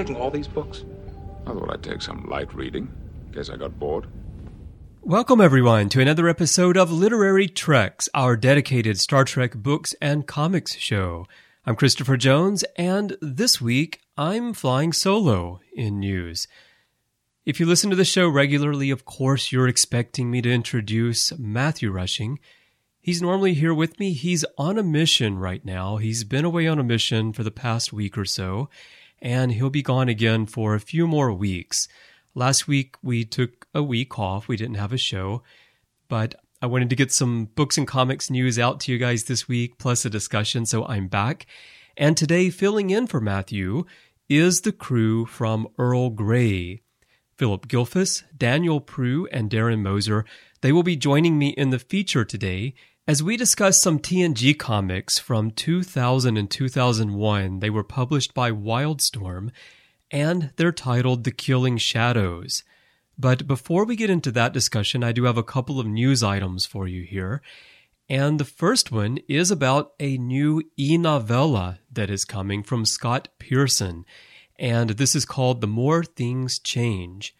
Taking all these books? I thought I'd take some light reading. in case I got bored. Welcome, everyone, to another episode of Literary Treks, our dedicated Star Trek books and comics show. I'm Christopher Jones, and this week I'm flying solo in news. If you listen to the show regularly, of course, you're expecting me to introduce Matthew Rushing. He's normally here with me. He's on a mission right now. He's been away on a mission for the past week or so, and he'll be gone again for a few more weeks. Last week we took a week off. We didn't have a show, but I wanted to get some books and comics news out to you guys this week, plus a discussion, so I'm back. And today, filling in for Matthew is the crew from Earl Grey. Phillip Gilfus, Daniel Proulx, and Darren Moser. They will be joining me in the feature today as we discuss some TNG comics from 2000 and 2001. They were published by Wildstorm and they're titled The Killing Shadows. But before we get into that discussion, I do have a couple of news items for you here. And the first one is about a new e novella that is coming from Scott Pearson. And this is called The More Things Change.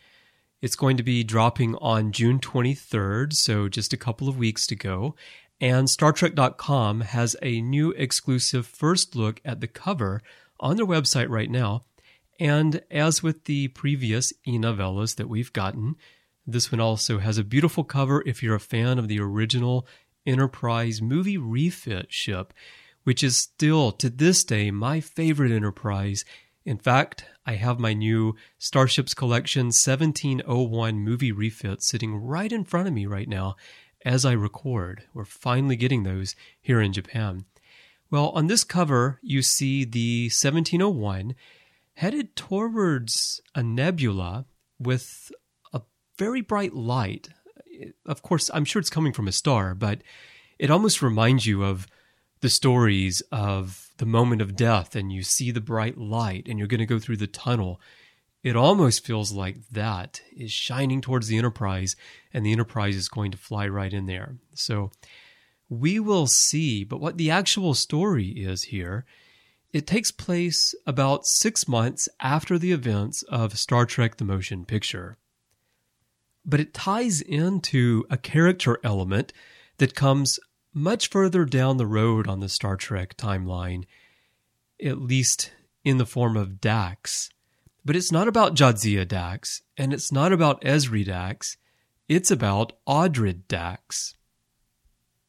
It's going to be dropping on June 23rd, so just a couple of weeks to go. And StarTrek.com has a new exclusive first look at the cover on their website right now. And as with the previous e novellas that we've gotten, this one also has a beautiful cover if you're a fan of the original Enterprise movie refit ship, which is still to this day my favorite Enterprise. In fact, I have my new Starships Collection 1701 movie refit sitting right in front of me right now as I record. We're finally getting those here in Japan. Well, on this cover, you see the 1701 headed towards a nebula with a very bright light. Of course, I'm sure it's coming from a star, but it almost reminds you of the stories of the moment of death, and you see the bright light, and you're going to go through the tunnel. It almost feels like that is shining towards the Enterprise, and the Enterprise is going to fly right in there. So we will see. But what the actual story is here it takes place about six months after the events of Star Trek the Motion Picture. But it ties into a character element that comes much further down the road on the Star Trek timeline, at least in the form of Dax. But it's not about Jadzia Dax, and it's not about Ezri Dax, it's about Audrid Dax.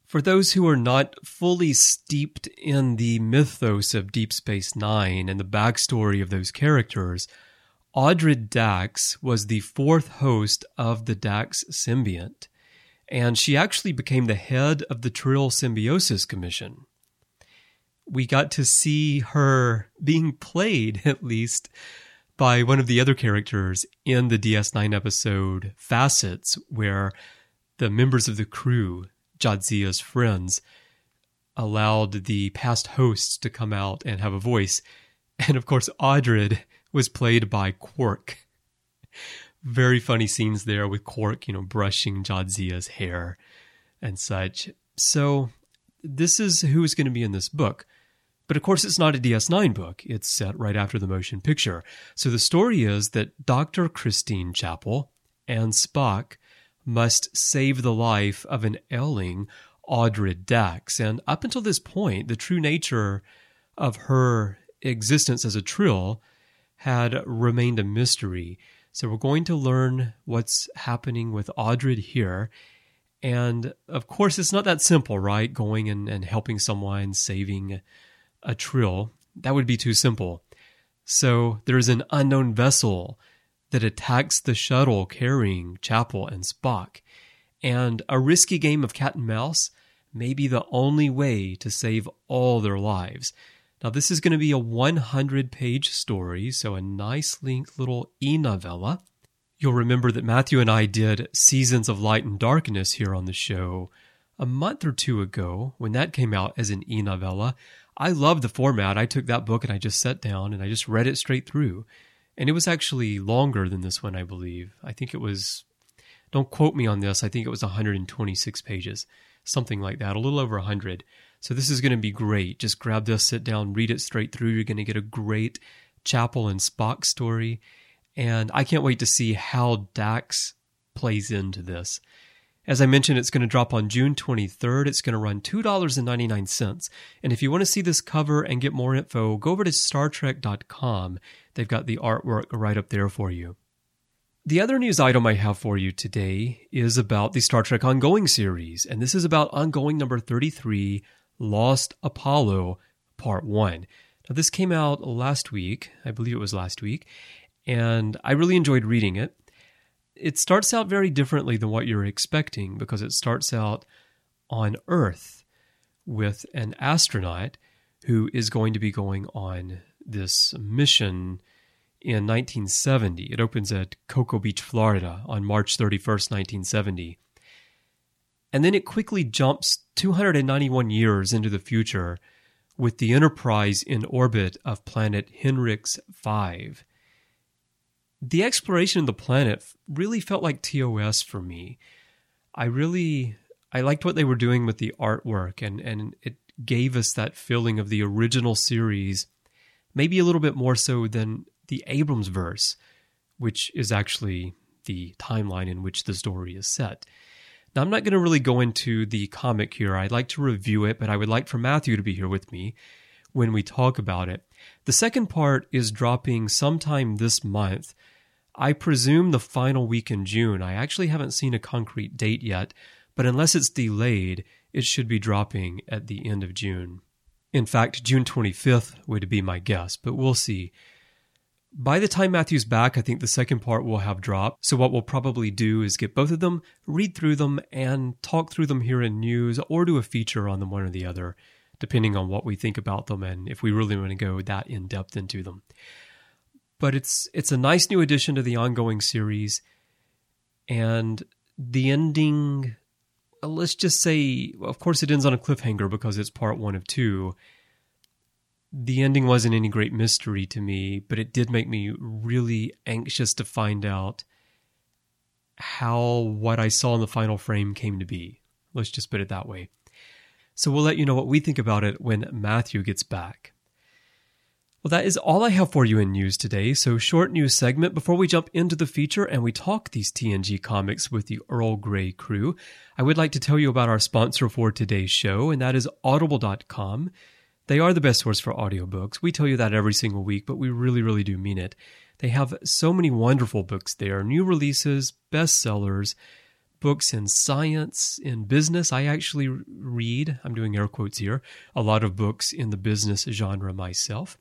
For those who are not fully steeped in the mythos of Deep Space Nine and the backstory of those characters, Audrid Dax was the fourth host of the Dax symbiont, and she actually became the head of the Trill Symbiosis Commission. We got to see her being played, at least, by one of the other characters in the DS9 episode Facets, where the members of the crew Jadzia's friends allowed the past hosts to come out and have a voice. And of course, Audrid was played by Quark. Very funny scenes there with Quark, you know, brushing Jadzia's hair and such. So, this is who's going to be in this book. But of course, it's not a DS9 book. It's set right after the motion picture. So the story is that Dr. Christine Chapel and Spock must save the life of an ailing Audrid Dax. And up until this point, the true nature of her existence as a Trill had remained a mystery. So we're going to learn what's happening with Audrid here. And of course, it's not that simple, right? Going and, and helping someone, saving a trill. That would be too simple. So there's an unknown vessel that attacks the shuttle carrying Chapel and Spock. And a risky game of cat and mouse may be the only way to save all their lives. Now, this is going to be a 100 page story, so a nice linked little e novella. You'll remember that Matthew and I did Seasons of Light and Darkness here on the show a month or two ago when that came out as an e novella. I loved the format. I took that book and I just sat down and I just read it straight through. And it was actually longer than this one, I believe. I think it was, don't quote me on this, I think it was 126 pages, something like that, a little over 100. So this is going to be great. Just grab this, sit down, read it straight through. You're going to get a great Chapel and Spock story. And I can't wait to see how Dax plays into this. As I mentioned, it's going to drop on June 23rd. It's going to run $2.99. And if you want to see this cover and get more info, go over to StarTrek.com. They've got the artwork right up there for you. The other news item I have for you today is about the Star Trek ongoing series, and this is about ongoing number 33 Lost Apollo Part 1. Now, this came out last week, I believe it was last week, and I really enjoyed reading it. It starts out very differently than what you're expecting because it starts out on Earth with an astronaut who is going to be going on this mission in 1970. It opens at Cocoa Beach, Florida on March 31st, 1970. And then it quickly jumps 291 years into the future with the Enterprise in orbit of planet Henrix 5. The exploration of the planet really felt like TOS for me. I really I liked what they were doing with the artwork and and it gave us that feeling of the original series, maybe a little bit more so than the Abrams verse, which is actually the timeline in which the story is set. Now, I'm not going to really go into the comic here. I'd like to review it, but I would like for Matthew to be here with me when we talk about it. The second part is dropping sometime this month. I presume the final week in June. I actually haven't seen a concrete date yet, but unless it's delayed, it should be dropping at the end of June. In fact, June 25th would be my guess, but we'll see. By the time Matthew's back, I think the second part will have dropped. So, what we'll probably do is get both of them, read through them, and talk through them here in news or do a feature on them, one or the other, depending on what we think about them and if we really want to go that in depth into them. But it's it's a nice new addition to the ongoing series, and the ending. Uh, let's just say, of course, it ends on a cliffhanger because it's part one of two the ending wasn't any great mystery to me, but it did make me really anxious to find out how what I saw in the final frame came to be. Let's just put it that way. So we'll let you know what we think about it when Matthew gets back. Well, that is all I have for you in news today. So, short news segment before we jump into the feature and we talk these TNG comics with the Earl Grey crew. I would like to tell you about our sponsor for today's show, and that is Audible.com. They are the best source for audiobooks. We tell you that every single week, but we really, really do mean it. They have so many wonderful books there new releases, bestsellers, books in science, in business. I actually read, I'm doing air quotes here, a lot of books in the business genre myself.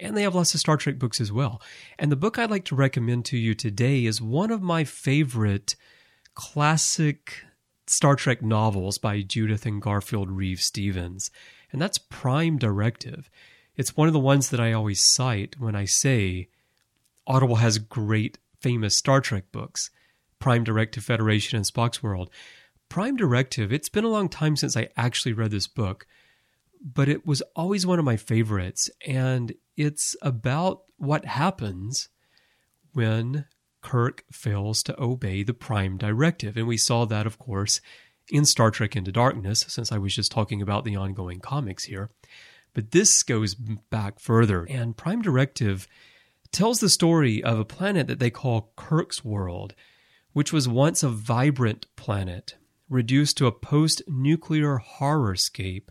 And they have lots of Star Trek books as well. And the book I'd like to recommend to you today is one of my favorite classic Star Trek novels by Judith and Garfield Reeves Stevens and that's Prime Directive. It's one of the ones that I always cite when I say Audible has great, famous Star Trek books Prime Directive Federation and Spock's World. Prime Directive, it's been a long time since I actually read this book, but it was always one of my favorites. And it's about what happens when Kirk fails to obey the Prime Directive. And we saw that, of course, in Star Trek Into Darkness, since I was just talking about the ongoing comics here. But this goes back further, and Prime Directive tells the story of a planet that they call Kirk's World, which was once a vibrant planet, reduced to a post nuclear horrorscape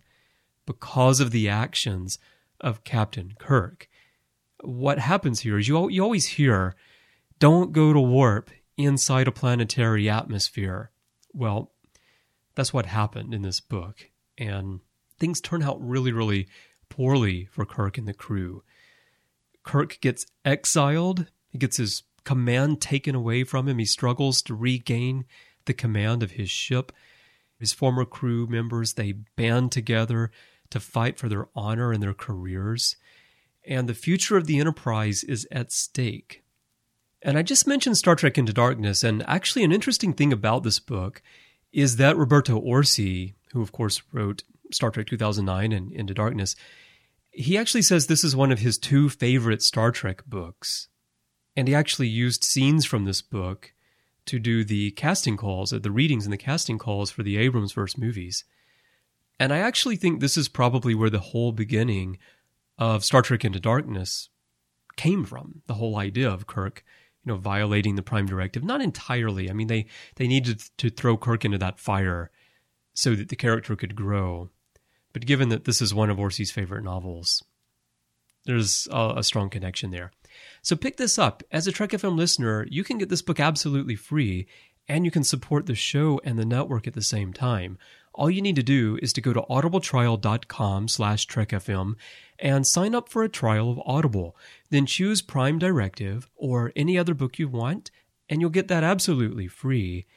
because of the actions of Captain Kirk. What happens here is you, you always hear, don't go to warp inside a planetary atmosphere. Well, That's what happened in this book. And things turn out really, really poorly for Kirk and the crew. Kirk gets exiled, he gets his command taken away from him. He struggles to regain the command of his ship. His former crew members, they band together to fight for their honor and their careers. And the future of the Enterprise is at stake. And I just mentioned Star Trek Into Darkness, and actually, an interesting thing about this book is that Roberto Orci, who of course wrote Star Trek 2009 and Into Darkness, he actually says this is one of his two favorite Star Trek books. And he actually used scenes from this book to do the casting calls, uh, the readings and the casting calls for the Abrams verse movies. And I actually think this is probably where the whole beginning of Star Trek Into Darkness came from. The whole idea of Kirk, you know, violating the Prime Directive. Not entirely. I mean, they they needed to throw Kirk into that fire so that the character could grow. But given that this is one of Orci's favorite novels, there's a, a strong connection there. So pick this up. As a Trek FM listener, you can get this book absolutely free, and you can support the show and the network at the same time. All you need to do is to go to audibletrial.com slash trekfm and sign up for a trial of Audible. Then choose Prime Directive or any other book you want, and you'll get that absolutely free.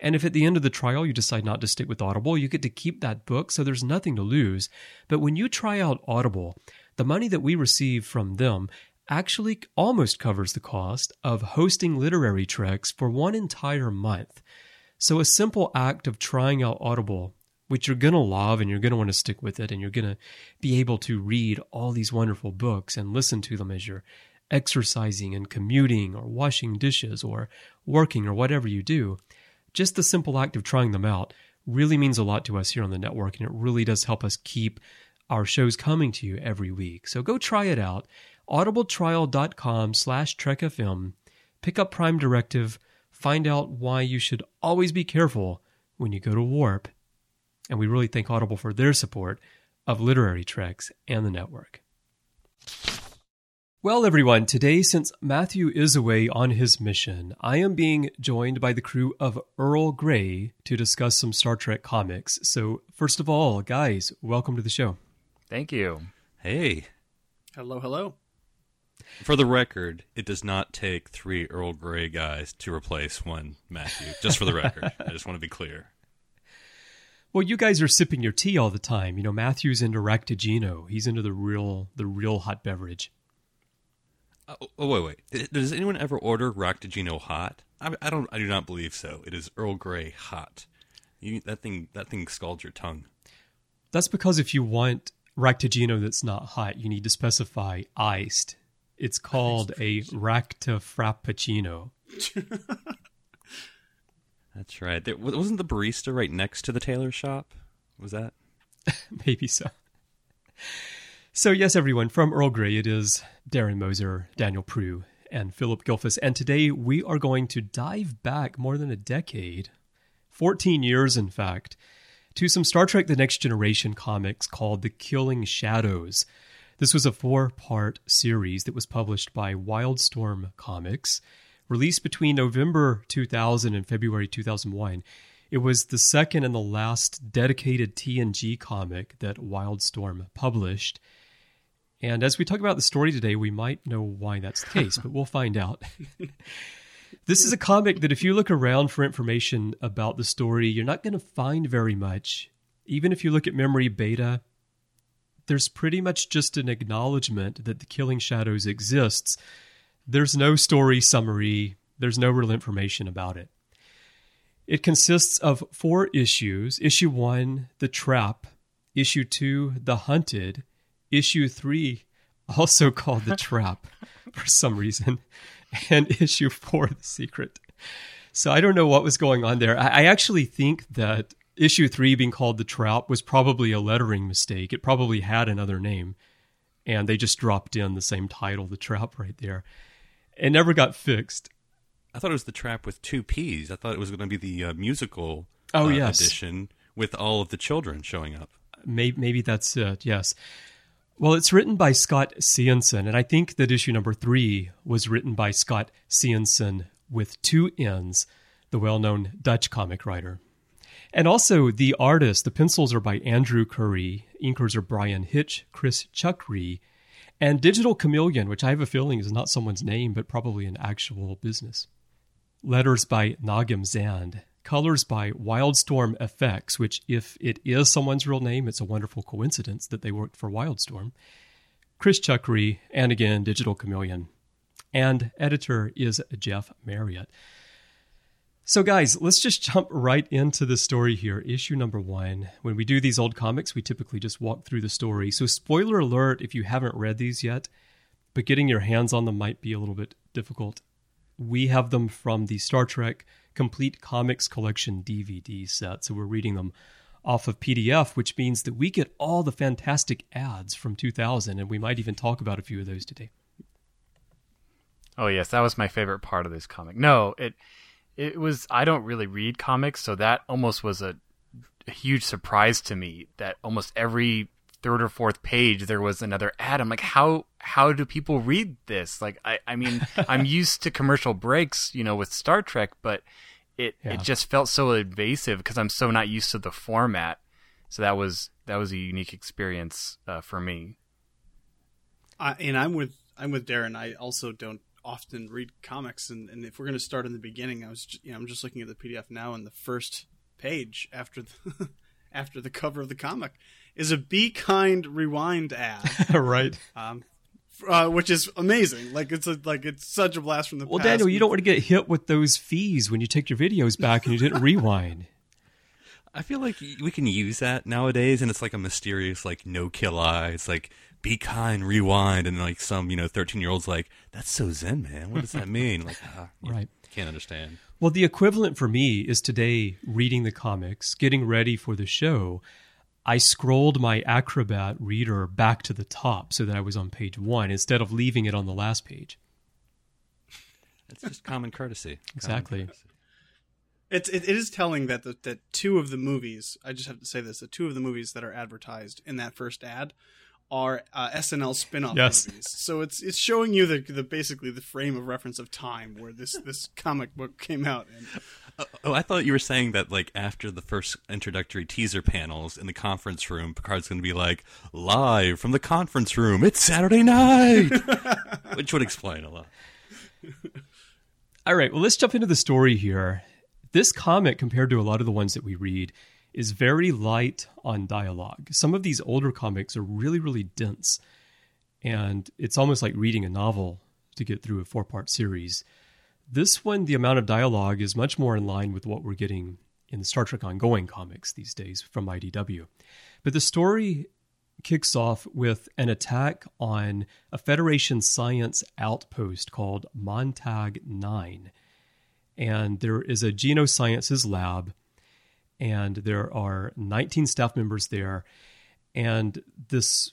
And if at the end of the trial you decide not to stick with Audible, you get to keep that book, so there's nothing to lose. But when you try out Audible, the money that we receive from them actually almost covers the cost of hosting literary treks for one entire month. So, a simple act of trying out Audible, which you're going to love and you're going to want to stick with it, and you're going to be able to read all these wonderful books and listen to them as you're exercising and commuting or washing dishes or working or whatever you do. Just the simple act of trying them out really means a lot to us here on the network, and it really does help us keep our shows coming to you every week. So go try it out audibletrial.com slash trekfm. Pick up Prime Directive. Find out why you should always be careful when you go to Warp. And we really thank Audible for their support of literary treks and the network. Well, everyone, today, since Matthew is away on his mission, I am being joined by the crew of Earl Grey to discuss some Star Trek comics. So, first of all, guys, welcome to the show. Thank you. Hey. Hello, hello. For the record, it does not take three Earl Grey guys to replace one Matthew. Just for the record, I just want to be clear. Well, you guys are sipping your tea all the time. You know, Matthew's into Raktajino. He's into the real, the real hot beverage. Uh, oh wait, wait. Does anyone ever order Raktajino hot? I, I, don't. I do not believe so. It is Earl Grey hot. You, that thing. That thing scalds your tongue. That's because if you want Raktajino that's not hot, you need to specify iced it's called a Racta Frappuccino. That's right. There, wasn't the barista right next to the tailor shop? Was that? Maybe so. So, yes, everyone, from Earl Grey, it is Darren Moser, Daniel Proulx, and Phillip Gilfus. And today we are going to dive back more than a decade, 14 years, in fact, to some Star Trek The Next Generation comics called The Killing Shadows. This was a four part series that was published by Wildstorm Comics, released between November 2000 and February 2001. It was the second and the last dedicated TNG comic that Wildstorm published. And as we talk about the story today, we might know why that's the case, but we'll find out. this is a comic that if you look around for information about the story, you're not going to find very much. Even if you look at Memory Beta, there's pretty much just an acknowledgement that the Killing Shadows exists. There's no story summary, there's no real information about it. It consists of four issues Issue 1, The Trap, Issue 2, The Hunted, Issue 3, also called The Trap for some reason, and Issue 4, The Secret. So I don't know what was going on there. I, actually think that issue three being called the Trap was probably a lettering mistake. It probably had another name, and they just dropped in the same title, the Trap, right there. It never got fixed. I thought it was the Trap with two P's. I thought it was going to be the uh, musical oh, uh, yes. edition with all of the children showing up. Maybe, maybe that's it. Yes. Well, it's written by Scott Ciencin, and I think that issue number three was written by Scott Ciencin with two N's, the well known Dutch comic writer. And also the artist, the pencils are by Andrew Currie, inkers are Bryan Hitch, Chris Chuckry, and Digital Chameleon, which I have a feeling is not someone's name, but probably an actual business. Letters by Nagim Zand. Colors by Wildstorm Effects, which, if it is someone's real name, it's a wonderful coincidence that they worked for Wildstorm. Chris Chuckry, and again, Digital Chameleon. And editor is Jeff Mariotte. So, guys, let's just jump right into the story here. Issue number one. When we do these old comics, we typically just walk through the story. So, spoiler alert if you haven't read these yet, but getting your hands on them might be a little bit difficult. We have them from the Star Trek Complete Comics Collection DVD set. So, we're reading them off of PDF, which means that we get all the fantastic ads from 2000, and we might even talk about a few of those today. Oh yes, that was my favorite part of this comic. No, it it was I don't really read comics, so that almost was a, a huge surprise to me that almost every third or fourth page there was another ad. I'm like, how how do people read this? Like I I mean, I'm used to commercial breaks, you know, with Star Trek, but it Yeah. it just felt so invasive because I'm so not used to the format. So that was that was a unique experience uh, for me. I, and I'm with I'm with Darren. I also don't often read comics, and, and if we're going to start in the beginning, I was ju- you know I'm just looking at the PDF now, and the first page after the after the cover of the comic is a Be Kind Rewind ad, right. um, uh, which is amazing. Like it's a, like it's such a blast from the past. Well, past. Daniel, you don't want to get hit with those fees when you take your videos back and you didn't rewind. I feel like we can use that nowadays, and it's like a mysterious, like no kill eye. It's like be kind, rewind, and like some you know thirteen year olds like that's so zen, man. What does that mean? Like, ah, Right. Can't understand. Well, the equivalent for me is today reading the comics, getting ready for the show. I scrolled my Acrobat reader back to the top so that I was on page one instead of leaving it on the last page. It's just common courtesy. Common Exactly. courtesy. It's it, it is telling that the, that two of the movies. I just have to say this: the two of the movies that are advertised in that first ad are uh, SNL spin-off Yes. movies. So it's it's showing you the, the basically the frame of reference of time where this this comic book came out. And Oh, I thought you were saying that like after the first introductory teaser panels in the conference room, Picard's going to be like live from the conference room. It's Saturday night, which would explain a lot. All right, well, let's jump into the story here. This comic, compared to a lot of the ones that we read, is very light on dialogue. Some of these older comics are really, really dense, and it's almost like reading a novel to get through a four part series. This one, the amount of dialogue is much more in line with what we're getting in the Star Trek ongoing comics these days from IDW. But the story kicks off with an attack on a Federation science outpost called Montag 9. And there is a genosciences lab, and there are 19 staff members there. And this,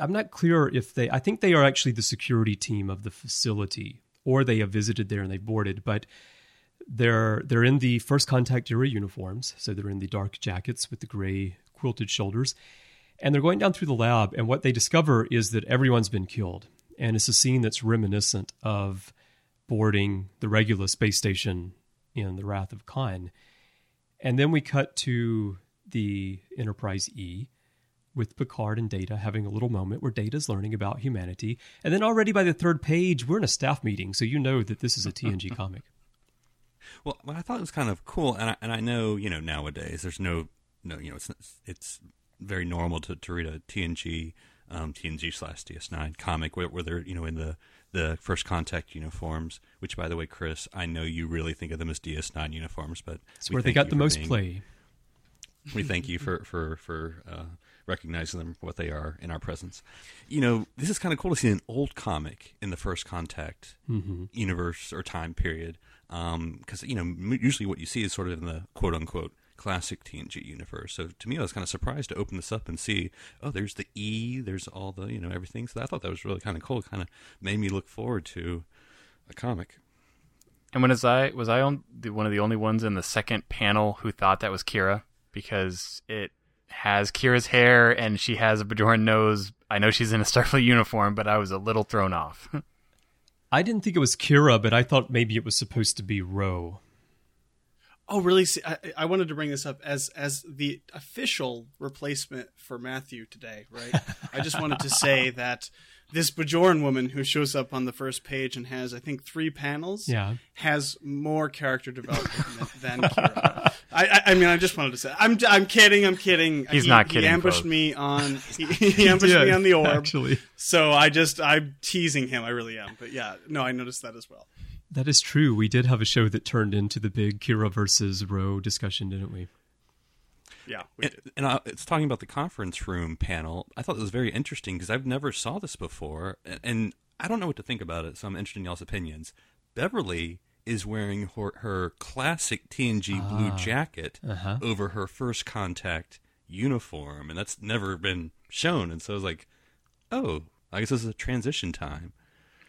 I'm not clear if they, I think they are actually the security team of the facility, or they have visited there and they've boarded, but they're they're in the first contact era uniforms, so they're in the dark jackets with the gray quilted shoulders, and they're going down through the lab. And what they discover is that everyone's been killed, and it's a scene that's reminiscent of boarding the Regula space station in the Wrath of Khan. And then we cut to the Enterprise E with Picard and Data having a little moment where Data's learning about humanity. And then already by the third page, we're in a staff meeting, so you know that this is a TNG comic. Well, what I thought it was kind of cool, and I, and I know you know nowadays there's no no you know it's it's very normal to, to read a TNG um, TNG slash DS9 comic where, where they're you know in the the first contact uniforms. Which, by the way, Chris, I know you really think of them as DS9 uniforms, but It's where they got the most being- play. we thank you for for for uh, recognizing them for what they are in our presence. You know, this is kind of cool to see an old comic in the first contact universe or time period, because you know usually what you see is sort of in the quote unquote classic TNG universe. So to me, I was kind of surprised to open this up and see, oh, there's the E, there's all the you know everything. So I thought that was really kind of cool. Kind of made me look forward to a comic. And when was I was I on the, one of the only ones in the second panel who thought that was Kira because it has Kira's hair and she has a Bajoran nose. I know she's in a Starfleet uniform, but I was a little thrown off. I didn't think it was Kira, but I thought maybe it was supposed to be Ro. Oh, really? See, I, I wanted to bring this up as as the official replacement for Matthew today, right? I just wanted to say that this Bajoran woman who shows up on the first page and has, I think, three panels, Yeah. has more character development than Kira. I, I, I mean, I just wanted to say, I'm, I'm kidding, I'm kidding. He's He- not He kidding, ambushed folks. me on, he, he ambushed me on the orb. Actually, So I just, I'm teasing him. I really am. But yeah, no, I noticed that as well. That is true. We did have a show that turned into the big Kira versus Ro discussion, didn't we? Yeah, we And, did. and I, it's talking about the conference room panel. I thought it was very interesting because I've never saw this before, and, and I don't know what to think about it. So I'm interested in y'all's opinions. Beverly is wearing her, her classic TNG blue jacket uh-huh. over her first contact uniform, and that's never been shown. And so I was like, oh, I guess this is a transition time.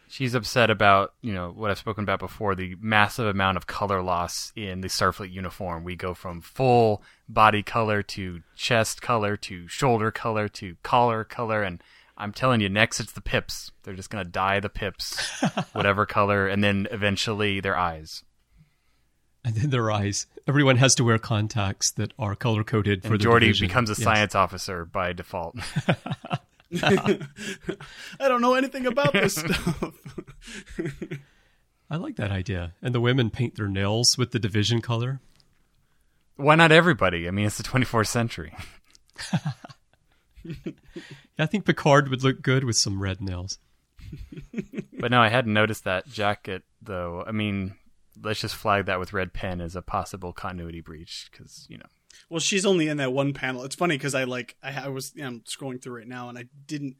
She's upset about, you know, what I've spoken about before, the massive amount of color loss in the Starfleet uniform. We go from full body color to chest color to shoulder color to collar color and I'm telling you, next it's the pips. They're just gonna dye the pips, whatever color, and then eventually their eyes. And then their eyes. Everyone has to wear contacts that are color coded for And the Geordi becomes a Yes. science officer by default. I don't know anything about this stuff. I like that idea. And the women paint their nails with the division color. Why not everybody? I mean, it's the 24th century. I think Picard would look good with some red nails. But no, I hadn't noticed that jacket though. I mean, let's just flag that with red pen as a possible continuity breach because you know. Well, she's only in that one panel. It's funny because I like I, I was yeah, I'm scrolling through right now and I didn't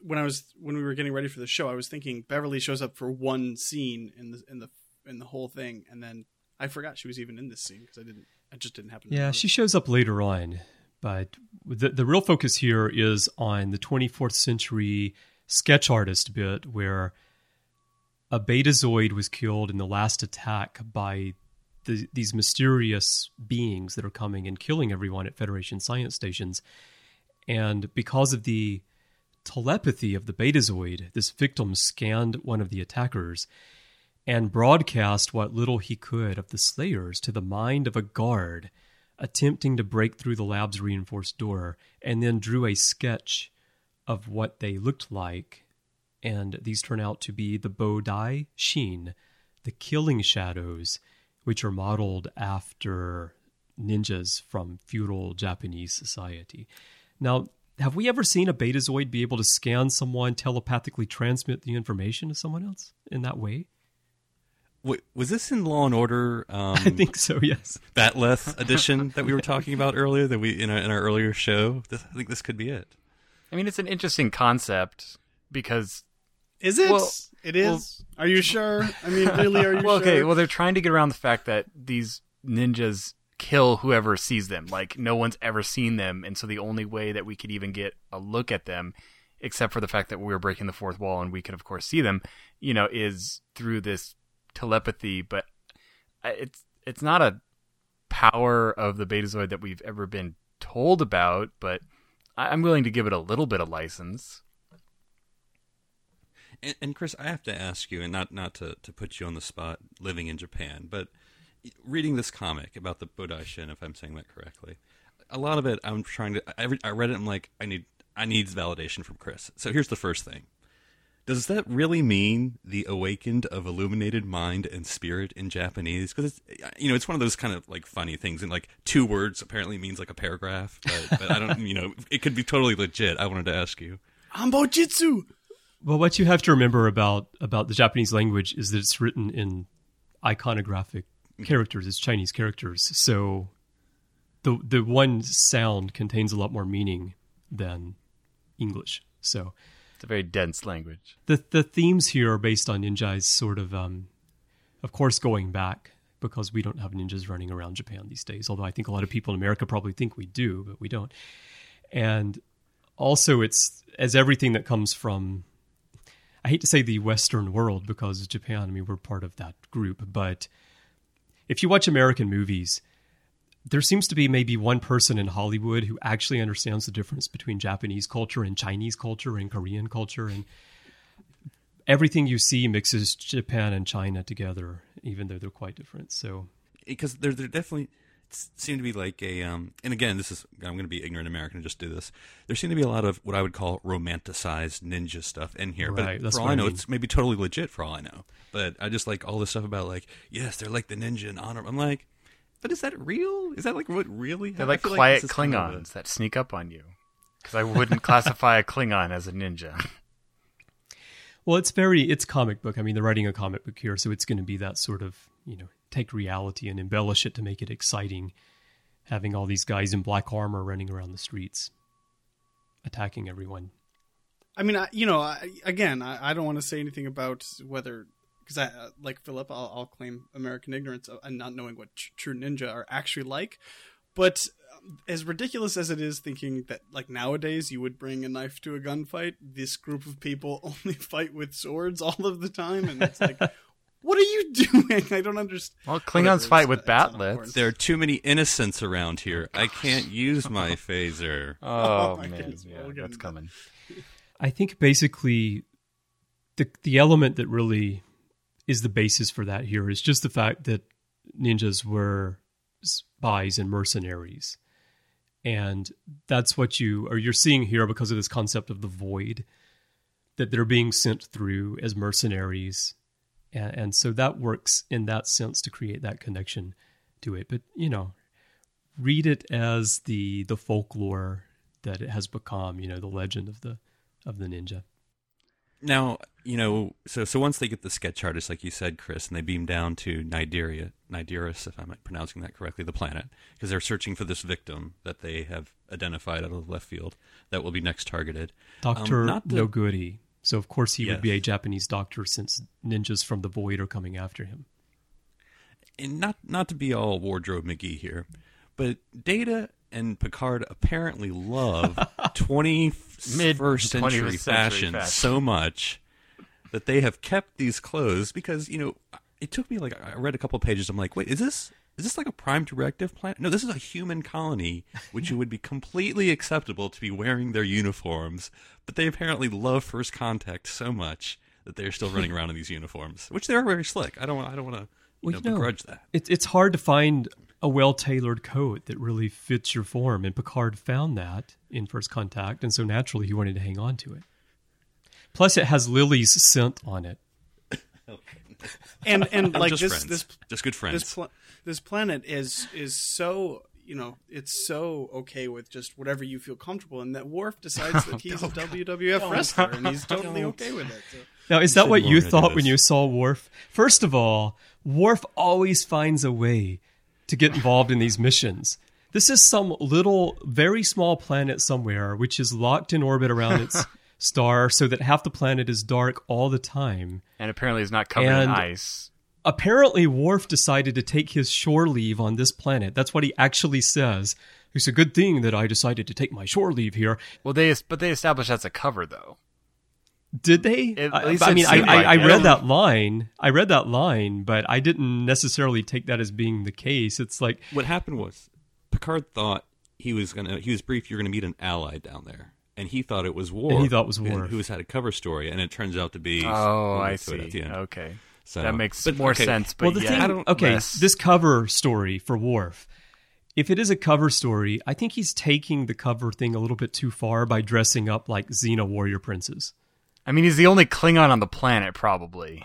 when I was when we were getting ready for the show. I was thinking Beverly shows up for one scene in the in the in the whole thing, and then I forgot she was even in this scene because I didn't. I just didn't happen. to Yeah, she shows up later on, but the the real focus here is on the 24th century sketch artist bit where a betazoid was killed in the last attack by the, these mysterious beings that are coming and killing everyone at Federation science stations. And because of the telepathy of the betazoid, this victim scanned one of the attackers and broadcast what little he could of the slayers to the mind of a guard attempting to break through the lab's reinforced door, and then drew a sketch of what they looked like. And these turn out to be the Bodai Sheen, the killing shadows, which are modeled after ninjas from feudal Japanese society. Now, have we ever seen a betazoid be able to scan someone, telepathically transmit the information to someone else in that way? Wait, was this in Law and Order? Um, I think so, yes. Bat'leth edition that we were talking about earlier that we in our, in our earlier show. This, I think this could be it. I mean, it's an interesting concept because is it? Well- it is. are you sure? I mean, really? Are you well, okay, sure? well, they're trying to get around the fact that these ninjas kill whoever sees them. Like no one's ever seen them, and so the only way that we could even get a look at them, except for the fact that we were breaking the fourth wall and we could, of course, see them, you know, is through this telepathy. But uh, it's it's not a power of the Betazoid that we've ever been told about, but I'm willing to give it a little bit of license. And, and Chris, I have to ask you, and not not to, to put you on the spot, living in Japan, but reading this comic about the Bodai Shin, if I'm saying that correctly, a lot of it I'm trying to. I, I read it. I'm like, I need I need validation from Chris. So here's the first thing. Does that really mean the awakened of illuminated mind and spirit in Japanese? Because it's you know it's one of those kind of like funny things, and like two words apparently means like a paragraph, but, but I don't you know it could be totally legit. I wanted to ask you. Ambo Jitsu. Well, what you have to remember about about the Japanese language is that it's written in iconographic characters. It's Chinese characters, so the the one sound contains a lot more meaning than English. So It's a very dense language. the the themes here are based on ninjas, sort of, um, of course, going back because we don't have ninjas running around Japan these days. Although I think a lot of people in America probably think we do, but we don't. And also, it's as everything that comes from. I hate to say the Western world because Japan. I mean, we're part of that group, but if you watch American movies, there seems to be maybe one person in Hollywood who actually understands the difference between Japanese culture and Chinese culture and Korean culture and everything you see mixes Japan and China together even though they're quite different. So because there there definitely seem to be like a um and again this is I'm going to be ignorant American and just do this. There seem to be a lot of what I would call romanticized ninja stuff in here, Right, but that's for all what I I know, mean. it's maybe totally legit for all I know. But I just like all this stuff about like yes, they're like the ninja and honor. I'm like, but is that real? Is that like what really? They're like quiet this is kind of a- Klingons that sneak up on you. Because I wouldn't classify a Klingon as a ninja. Well, it's very it's comic book. I mean, they're writing a comic book here, so it's going to be that sort of you know take reality and embellish it to make it exciting. Having all these guys in black armor running around the streets, attacking everyone. I mean, I, you know, I, again, I, I don't want to say anything about whether because I uh, like Philip, I'll, I'll claim American ignorance and not knowing what tr- true ninja are actually like. But um, as ridiculous as it is, thinking that like nowadays you would bring a knife to a gunfight, this group of people only fight with swords all of the time, and it's like, what are you doing? I don't understand. Well, Klingons it's- fight with it's not bat'leths. There are too many innocents around here. Oh, I can't use my phaser. Oh, oh, my man, goodness, yeah, that's coming. I think basically the the element that really is the basis for that here is just the fact that ninjas were spies and mercenaries. And that's what you or you're seeing here because of this concept of the void that they're being sent through as mercenaries. And, and so that works in that sense to create that connection to it. But, you know, read it as the the folklore that it has become, you know, the legend of the of the ninja. Now, you know, so so once they get the sketch artist, like you said, Chris, and they beam down to Nigeria, Nigerus, if I'm pronouncing that correctly, the planet, because they're searching for this victim that they have identified out of left field that will be next targeted. Doctor Um, Noguri. So of course he Yes. would be a Japanese doctor since ninjas from the void are coming after him. and not not to be all wardrobe McGee here, but Data and Picard apparently love 21st Mid- century 21st century fashion fashion. so much that they have kept these clothes because you know it took me like I read a couple pages. I'm like, wait, is this is this like a prime directive planet? No, this is a human colony, which it would be completely acceptable to be wearing their uniforms, but they apparently love First Contact so much that they're still running around in these uniforms, which they are very slick. I don't I don't want to you Well, know, you know, begrudge that. It, it's hard to find a well tailored coat that really fits your form, and Picard found that in First Contact, and so naturally he wanted to hang on to it. Plus, it has Lily's scent on it. and and like just this friends. this just good friends. this pl- this planet is is so you know it's so okay with just whatever you feel comfortable in that Worf decides that he's a oh, WWF wrestler and he's totally okay with it. So. Now, is that what you weren't gonna do thought when you saw Worf? First of all, Worf always finds a way to get involved in these missions. This is some little, very small planet somewhere which is locked in orbit around its star so that half the planet is dark all the time. And apparently it's not covered in And- ice. Apparently, Worf decided to take his shore leave on this planet. That's what he actually says. It's a good thing that I decided to take my shore leave here. Well, they but they established that's a cover though. Did they? At I, least I it mean, I, seemed I, I read that line. I read that line, but I didn't necessarily take that as being the case. It's like, what happened was Picard thought he was gonna he was briefed you're gonna meet an ally down there. And he thought it was War. And he thought it was War. Who's had a cover story, and it turns out to be. Oh, I get it see. at. Okay, So- that makes but, more okay, sense. But well, the yeah, thing. I don't- okay, less. this cover story for Worf. If it is a cover story, I think he's taking the cover thing a little bit too far by dressing up like Xena warrior princes. I mean, he's the only Klingon on the planet, probably.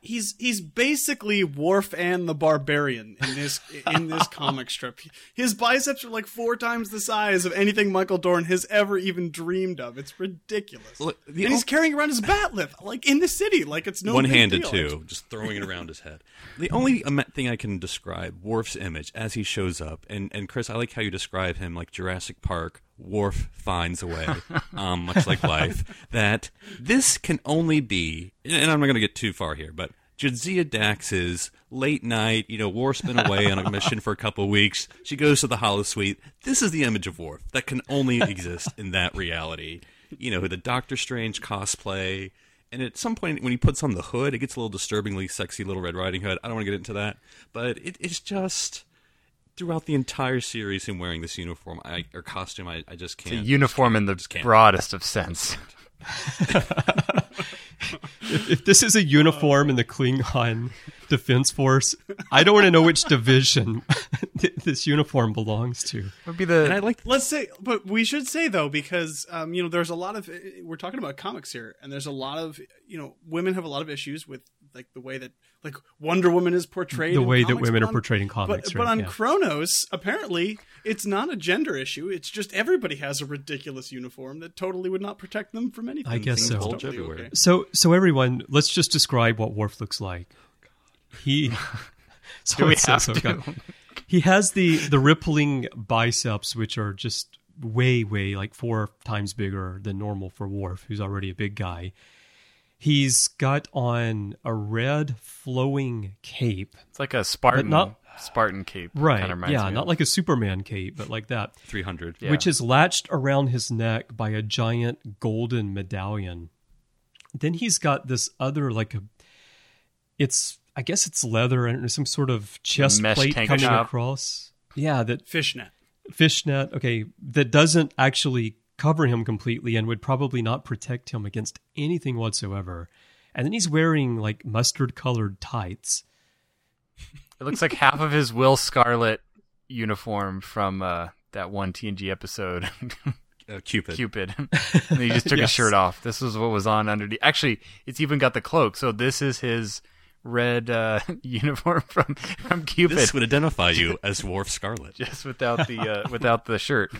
He's he's basically Worf and the Barbarian in this in this comic strip. His biceps are like four times the size of anything Michael Dorn has ever even dreamed of. It's ridiculous. Look, and he's carrying around his bat'leth like in the city, like it's no one-handed deal. too, just throwing it around his head. The only thing I can describe Worf's image as he shows up, and and Chris, I like how you describe him like Jurassic Park. Worf finds a way, um, much like life. That this can only be, and I'm not going to get too far here, but Jadzia is late night. You know, Worf's been away on a mission for a couple weeks. She goes to the holosuite. This is the image of Worf that can only exist in that reality. You know, the Doctor Strange cosplay. And at some point, when he puts on the hood, it gets a little disturbingly sexy little Red Riding Hood. I don't want to get into that, but it, it's just throughout the entire series, him wearing this uniform I, or costume. I, I just can't. uniform in the can't. broadest of sense. if, if this is a uniform in the Klingon Defense Force, I don't want to know which division this uniform belongs to. Would be the And I like Let's say, but we should say though, because um, you know, there's a lot of we're talking about comics here, and there's a lot of you know, women have a lot of issues with like the way that like Wonder Woman is portrayed, The in way that women but are portrayed in comics, But, right, but on yeah. Kronos, apparently, it's not a gender issue. It's just everybody has a ridiculous uniform that totally would not protect them from anything. I guess so. Totally okay. So, so everyone, let's just describe what Worf looks like. He, so we it says, have oh, to? God. he has the the rippling biceps, which are just way, way like four times bigger than normal for Worf, who's already a big guy. He's got on a red flowing cape, It's like a Spartan, not- Spartan cape. right? Kind of yeah, not of. like a Superman cape, but like that. 300. Yeah. which is latched around his neck by a giant golden medallion. Then he's got this other like a it's I guess it's leather and some sort of chest Mesh plate tank coming top. across. Yeah, that Fishnet. fishnet, okay, that doesn't actually cover him completely and would probably not protect him against anything whatsoever. And then he's wearing like mustard colored tights. It looks like half of his Will Scarlet uniform from uh, that one TNG episode, Uh, Cupid. Cupid. and he just took Yes. his shirt off. This was what was on underneath. Actually, it's even got the cloak. So this is his red uh, uniform from from Cupid, This would identify you as Worf Scarlet. just without the uh, without the shirt.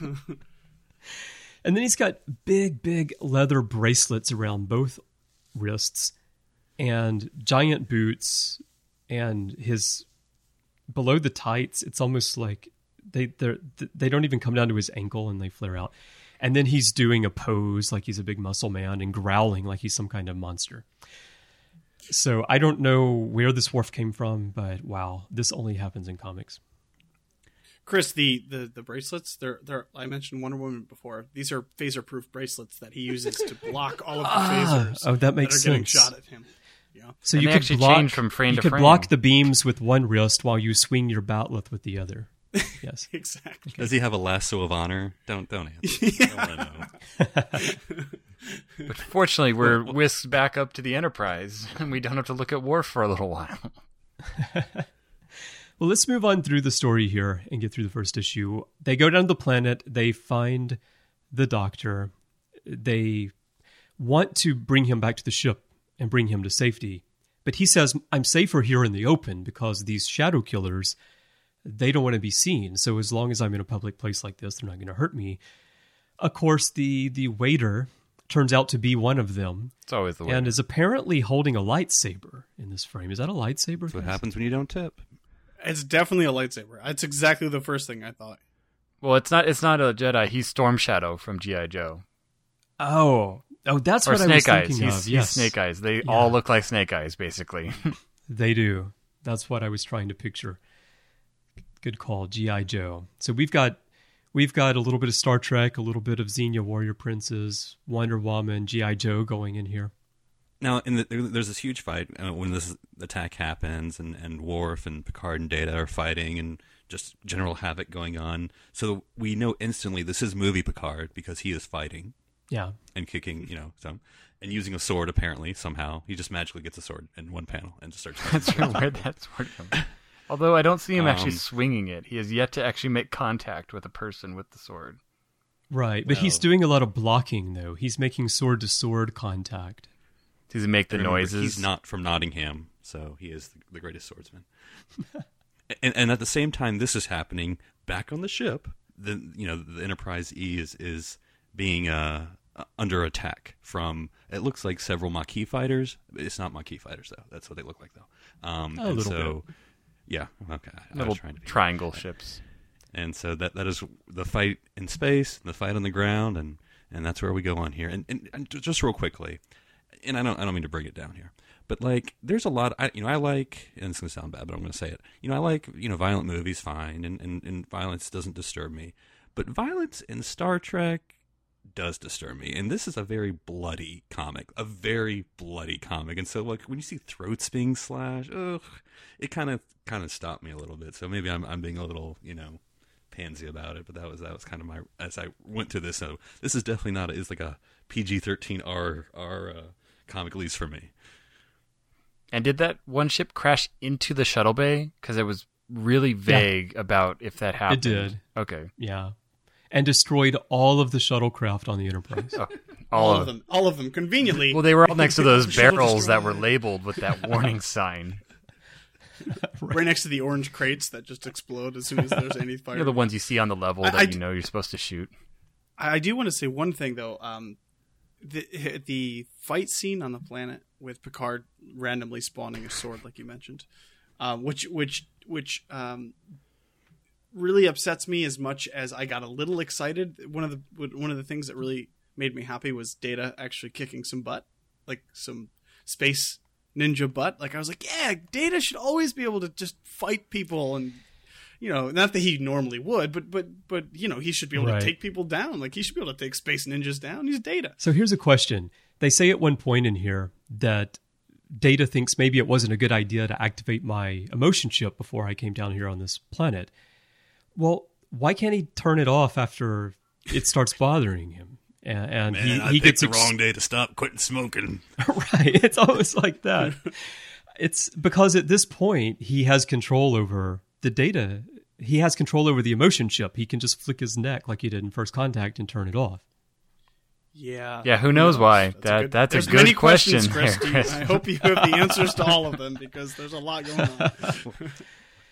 And then he's got big, big leather bracelets around both wrists and giant boots and his below the tights it's almost like they they they don't even come down to his ankle and they flare out. And then he's doing a pose like he's a big muscle man and growling like he's some kind of monster. So i don't know where this Worf came from but wow this only happens in comics Chris, the, the, the bracelets, they're, they're, I mentioned Wonder Woman before. These are phaser proof bracelets that he uses to block all of the ah, phasers oh, that makes that are getting sense. shot at him. Yeah. so And you could block, change from frame you to could frame. block the beams with one wrist while you swing your bat'leth with the other yes Exactly. Does he have a lasso of honor? Don't don't answer. I don't know. But fortunately, we're whisked back up to the Enterprise, and we don't have to look at Worf for a little while. Well, let's move on through the story here and get through the first issue. They go down to the planet, they find the doctor. They want to bring him back to the ship and bring him to safety. But he says, I'm safer here in the open because these shadow killers, they don't want to be seen. So as long as I'm in a public place like this, they're not going to hurt me. Of course, the, the waiter turns out to be one of them It's always the way. and is apparently holding a lightsaber in this frame. Is that a lightsaber? That's what happens when you don't tip. It's definitely a lightsaber. That's exactly the first thing I thought. well, it's not. It's not a Jedi. He's Storm Shadow from GI Joe, Oh, oh, that's or what I was Snake Eyes. thinking He's, of. he's Yes, Snake Eyes. They Yeah. all look like Snake Eyes, basically. they do. That's what I was trying to picture. Good call, GI Joe. So we've got we've got a little bit of Star Trek, a little bit of Xena Warrior Princess, Wonder Woman, GI Joe going in here. Now, in the, there's this huge fight uh, when this attack happens, and and Worf and Picard and Data are fighting, and just general havoc going on. So we know instantly this is movie Picard because he is fighting Yeah, and kicking, you know, some and using a sword. Apparently, somehow he just magically gets a sword in one panel and just starts. That's really where that sword comes. Although I don't see him actually Um, swinging it. He has yet to actually make contact with a person with the sword. right. But he's doing a lot of blocking though. He's making sword to sword contact. Does he make the Remember, noises? He's not from Nottingham, so he is the, greatest swordsman. and, and at the same time, this is happening back on the ship. The you know the Enterprise E is is being uh, uh, under attack from it looks like several Maquis fighters. It's not Maquis fighters though. That's what they look like though. Um, A little so, Yeah. Okay. Little was trying to be triangle ships. and so that that is the fight in space, the fight on the ground, and and that's where we go on here. And, and, and just real quickly, and I don't I don't mean to bring it down here, but like there's a lot. I you know I like, and it's gonna sound bad, but I'm gonna say it. You know I like you know violent movies, fine, and and, and violence doesn't disturb me, but violence in Star Trek does disturb me. And this is a very bloody comic, a very bloody comic. And so like when you see throats being slashed, ugh, it kind of kind of stopped me a little bit. So maybe I'm I'm being a little, you know, pansy about it, but that was that was kind of my as I went through this. So this is definitely not a, it's like a PG-13 R R uh, comic, at least for me. And did that one ship crash into the shuttle bay? Because it was really vague about if that happened. It did. Okay. Yeah. And destroyed all of the shuttlecraft on the Enterprise. Oh, All, all of them. All of them. Conveniently. Well, they were all next to those Shuttle barrels that were labeled with that warning sign. right next to the orange crates that just explode as soon as there's any fire. You know the ones you see on the level I- that I you d- know you're supposed to shoot. I I do want to say one thing though. Um, the the fight scene on the planet with Picard randomly spawning a sword, like you mentioned, um, which which which um, really upsets me as much as I got a little excited. One of the one of the things that really made me happy was Data actually kicking some butt, like some space ninja butt. Like I was like, yeah, Data should always be able to just fight people and. You know, not that he normally would, but but but you know, he should be able Right. to take people down. Like he should be able to take space ninjas down. He's Data. So here's a question. They say at one point in here that Data thinks maybe it wasn't a good idea to activate my emotion chip before I came down here on this planet. Well, why can't he turn it off after it starts bothering him? And, and he, he gets the ex- wrong day to stop quitting smoking. right. It's always like that. it's because at this point he has control over the data. He has control over the emotion chip. He can just flick his neck like he did in First Contact and turn it off. Yeah. Yeah, who knows why? That- that's a good many question questions, Chris. there, Do you- Chris. I hope you have the answers to all of them because there's a lot going on.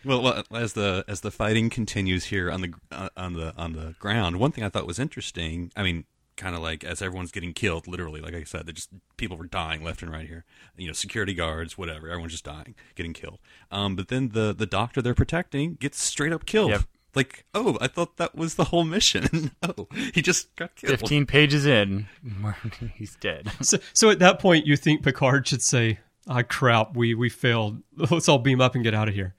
Well, well, as the as the fighting continues here on the uh, on the on the ground, one thing I thought was interesting. I mean, kind of like as everyone's getting killed, literally, like I said, they just people were dying left and right here. You know, security guards, whatever, everyone's just dying, getting killed. Um, but then the the doctor they're protecting gets straight up killed. Yep. Like, oh, I thought that was the whole mission. oh, he just got killed. Fifteen pages in, he's dead. So, so at that point, you think Picard should say, "Ah, crap, we we failed. Let's all beam up and get out of here."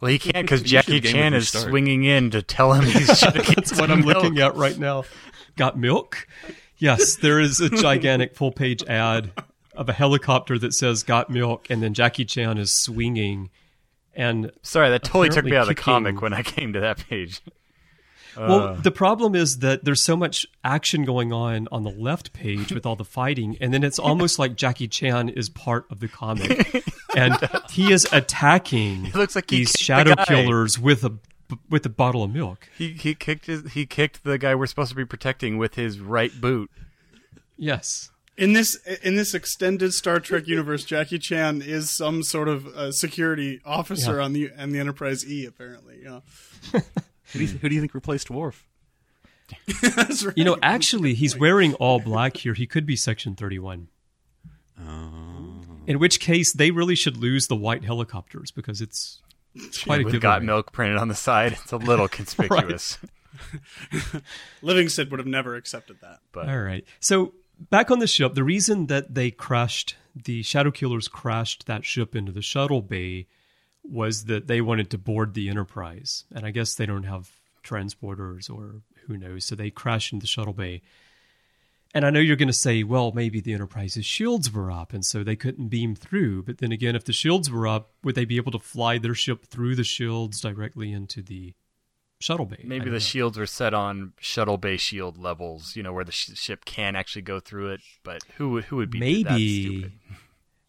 Well, he can't because Jackie Chan is restart. swinging in to tell him he's That's what I'm looking at right now. Got milk? Yes, there is a gigantic full page ad of a helicopter that says "Got milk," and then Jackie Chan is swinging. And Sorry, that totally took me out of the kicking- comic when I came to that page. well, uh. the problem is that there's so much action going on on the left page with all the fighting, and then it's almost like Jackie Chan is part of the comic, and he is attacking He looks like he these kicked the killers with a with a bottle of milk. He he kicked his he kicked the guy we're supposed to be protecting with his right boot. Yes. In this in this extended Star Trek universe, Jackie Chan is some sort of uh, security officer Yeah. on the on the Enterprise E. Apparently, yeah. Who do, you, who do you think replaced Worf? That's right. You know, actually, he's wearing all black here. He could be Section 31. In which case, they really should lose the white helicopters because it's quite a With got milk printed on the side. It's a little conspicuous. Livingston would have never accepted that. But All right. So back on the ship, the reason that they crashed, the Shadow Killers crashed that ship into the shuttle bay was that they wanted to board the Enterprise. And I guess they don't have transporters or who knows. So they crashed into the shuttle bay. And I know you're going to say, well, maybe the Enterprise's shields were up and so they couldn't beam through. But then again, if the shields were up, would they be able to fly their ship through the shields directly into the shuttle bay? Maybe the know. shields were set on shuttle bay shield levels, you know, where the sh- ship can actually go through it. But who would who would be that maybe stupid?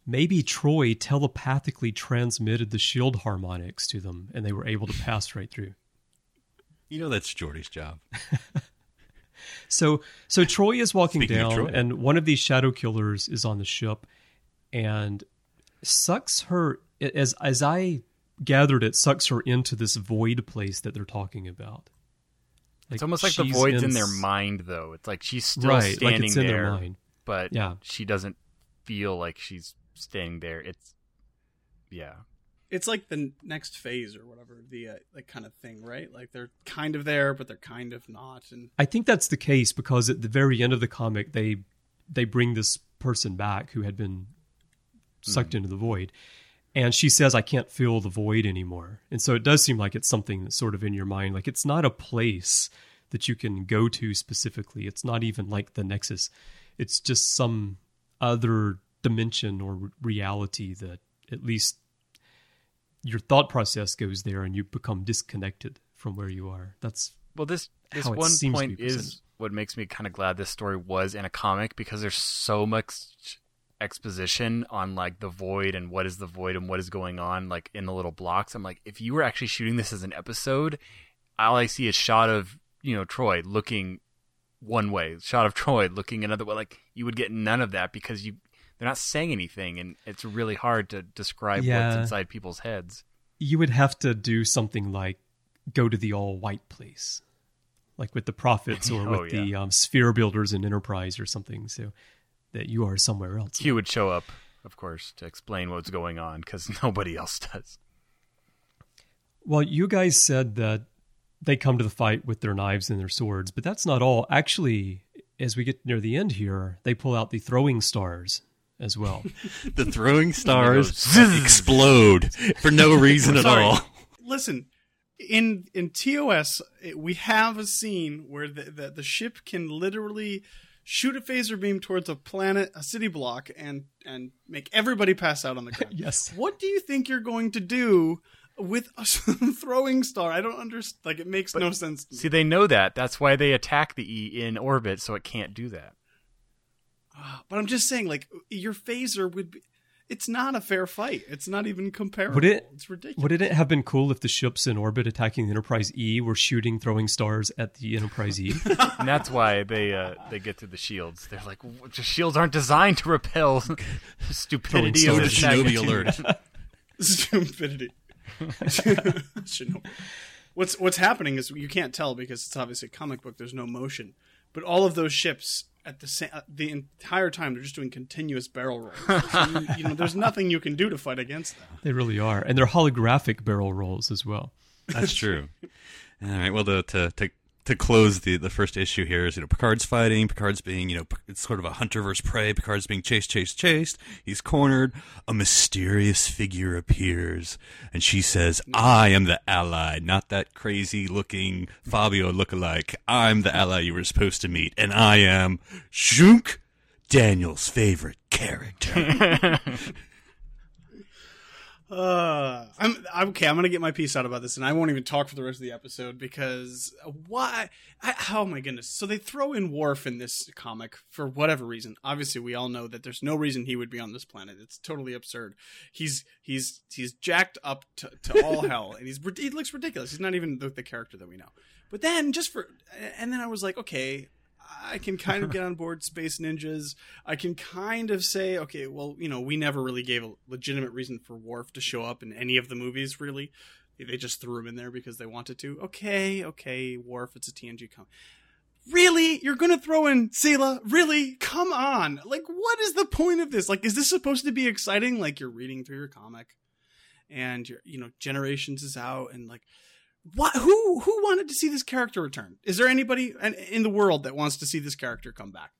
maybe Troi telepathically transmitted the shield harmonics to them and they were able to pass right through. You know that's Geordi's job. So so Troi is walking Speaking down and one of these shadow killers is on the ship and sucks her as as I gathered it sucks her into this void place that they're talking about. It's almost like the void's in s- their mind, though. It's like she's still Right, like standing it's in there, their mind. but Yeah. she doesn't feel like she's staying there. It's yeah. It's like the next phase or whatever, the uh, like kind of thing, right? Like they're kind of there, but they're kind of not. And I think that's the case because at the very end of the comic, they they bring this person back who had been sucked into the void, and she says, "I can't feel the void anymore." And so it does seem like it's something that's sort of in your mind, like it's not a place that you can go to specifically. It's not even like the Nexus. It's just some other dimension or reality that at least your thought process goes there, and you become disconnected from where you are. That's Well, this this one point is what makes me kind of glad this story was in a comic because there's so much exposition on like the void and what is the void and what is going on like in the little blocks. I'm like, if you were actually shooting this as an episode, all I see is shot of you know Troi looking one way, shot of Troi looking another way. Like you would get none of that because you they're not saying anything, and it's really hard to describe Yeah. what's inside people's heads. You would have to do something like go to the all white place, like with the prophets or Oh, with the um, sphere builders in Enterprise or something, so that you are somewhere else. Q would show up, of course, to explain what's going on because nobody else does. Well, you guys said that they come to the fight with their knives and their swords, but that's not all. Actually, as we get near the end here, they pull out the throwing stars as well. The throwing stars explode for no reason at all. Listen, in in TOS, it- we have a scene where the, the the ship can literally shoot a phaser beam towards a planet, a city block, and and make everybody pass out on the ground. yes. What do you think you're going to do with a throwing star? I don't understand. Like, it makes no sense. To me. See, they know that. That's why they attack the E in orbit, so it can't do that. But I'm just saying, like, your phaser would be. It's not a fair fight. It's not even comparable. Would it- It's ridiculous. Would it have been cool if the ships in orbit attacking the Enterprise E were shooting throwing stars at the Enterprise E? And that's why they uh, they get to the shields. They're like, "W- the shields aren't designed to repel stupidity Throwing of stars. this Shinobi magnitude. alert. stupidity. Shinobi. what's what's happening is you can't tell because it's obviously a comic book. There's no motion, but all of those ships at the same uh, the entire time they're just doing continuous barrel rolls. So you, you know, there's nothing you can do to fight against them. they really are. And they're holographic barrel rolls as well. That's true. All right. Well, the, to to to close the the first issue here is you know Picard's fighting. Picard's being you know it's sort of a hunter versus prey. Picard's being chased, chased, chased. He's cornered. A mysterious figure appears, and she says, "I am the ally, not that crazy looking Fabio lookalike. I'm the ally you were supposed to meet, and I am Shunk." Daniel's favorite character. Uh, I'm I'm- okay. I'm gonna get my piece out about this, and I won't even talk for the rest of the episode because why? I, oh my goodness! So they throw in Worf in this comic for whatever reason. Obviously, we all know that there's no reason he would be on this planet. It's totally absurd. He's he's he's jacked up to, to all hell, and he's he looks ridiculous. He's not even the, the character that we know. But then just for and then I was like, okay, I can kind of get on board Space Ninjas. I can kind of say, okay, well, you know, we never really gave a legitimate reason for Worf to show up in any of the movies, really. They just threw him in there because they wanted to. Okay, okay, Worf, it's a TNG comic. Really? You're going to throw in Sela? Really? Come on. Like, what is the point of this? Like, is this supposed to be exciting? Like, you're reading through your comic and you're, you know, Generations is out and like, what who who wanted to see this character return? Is there anybody in- in the world that wants to see this character come back?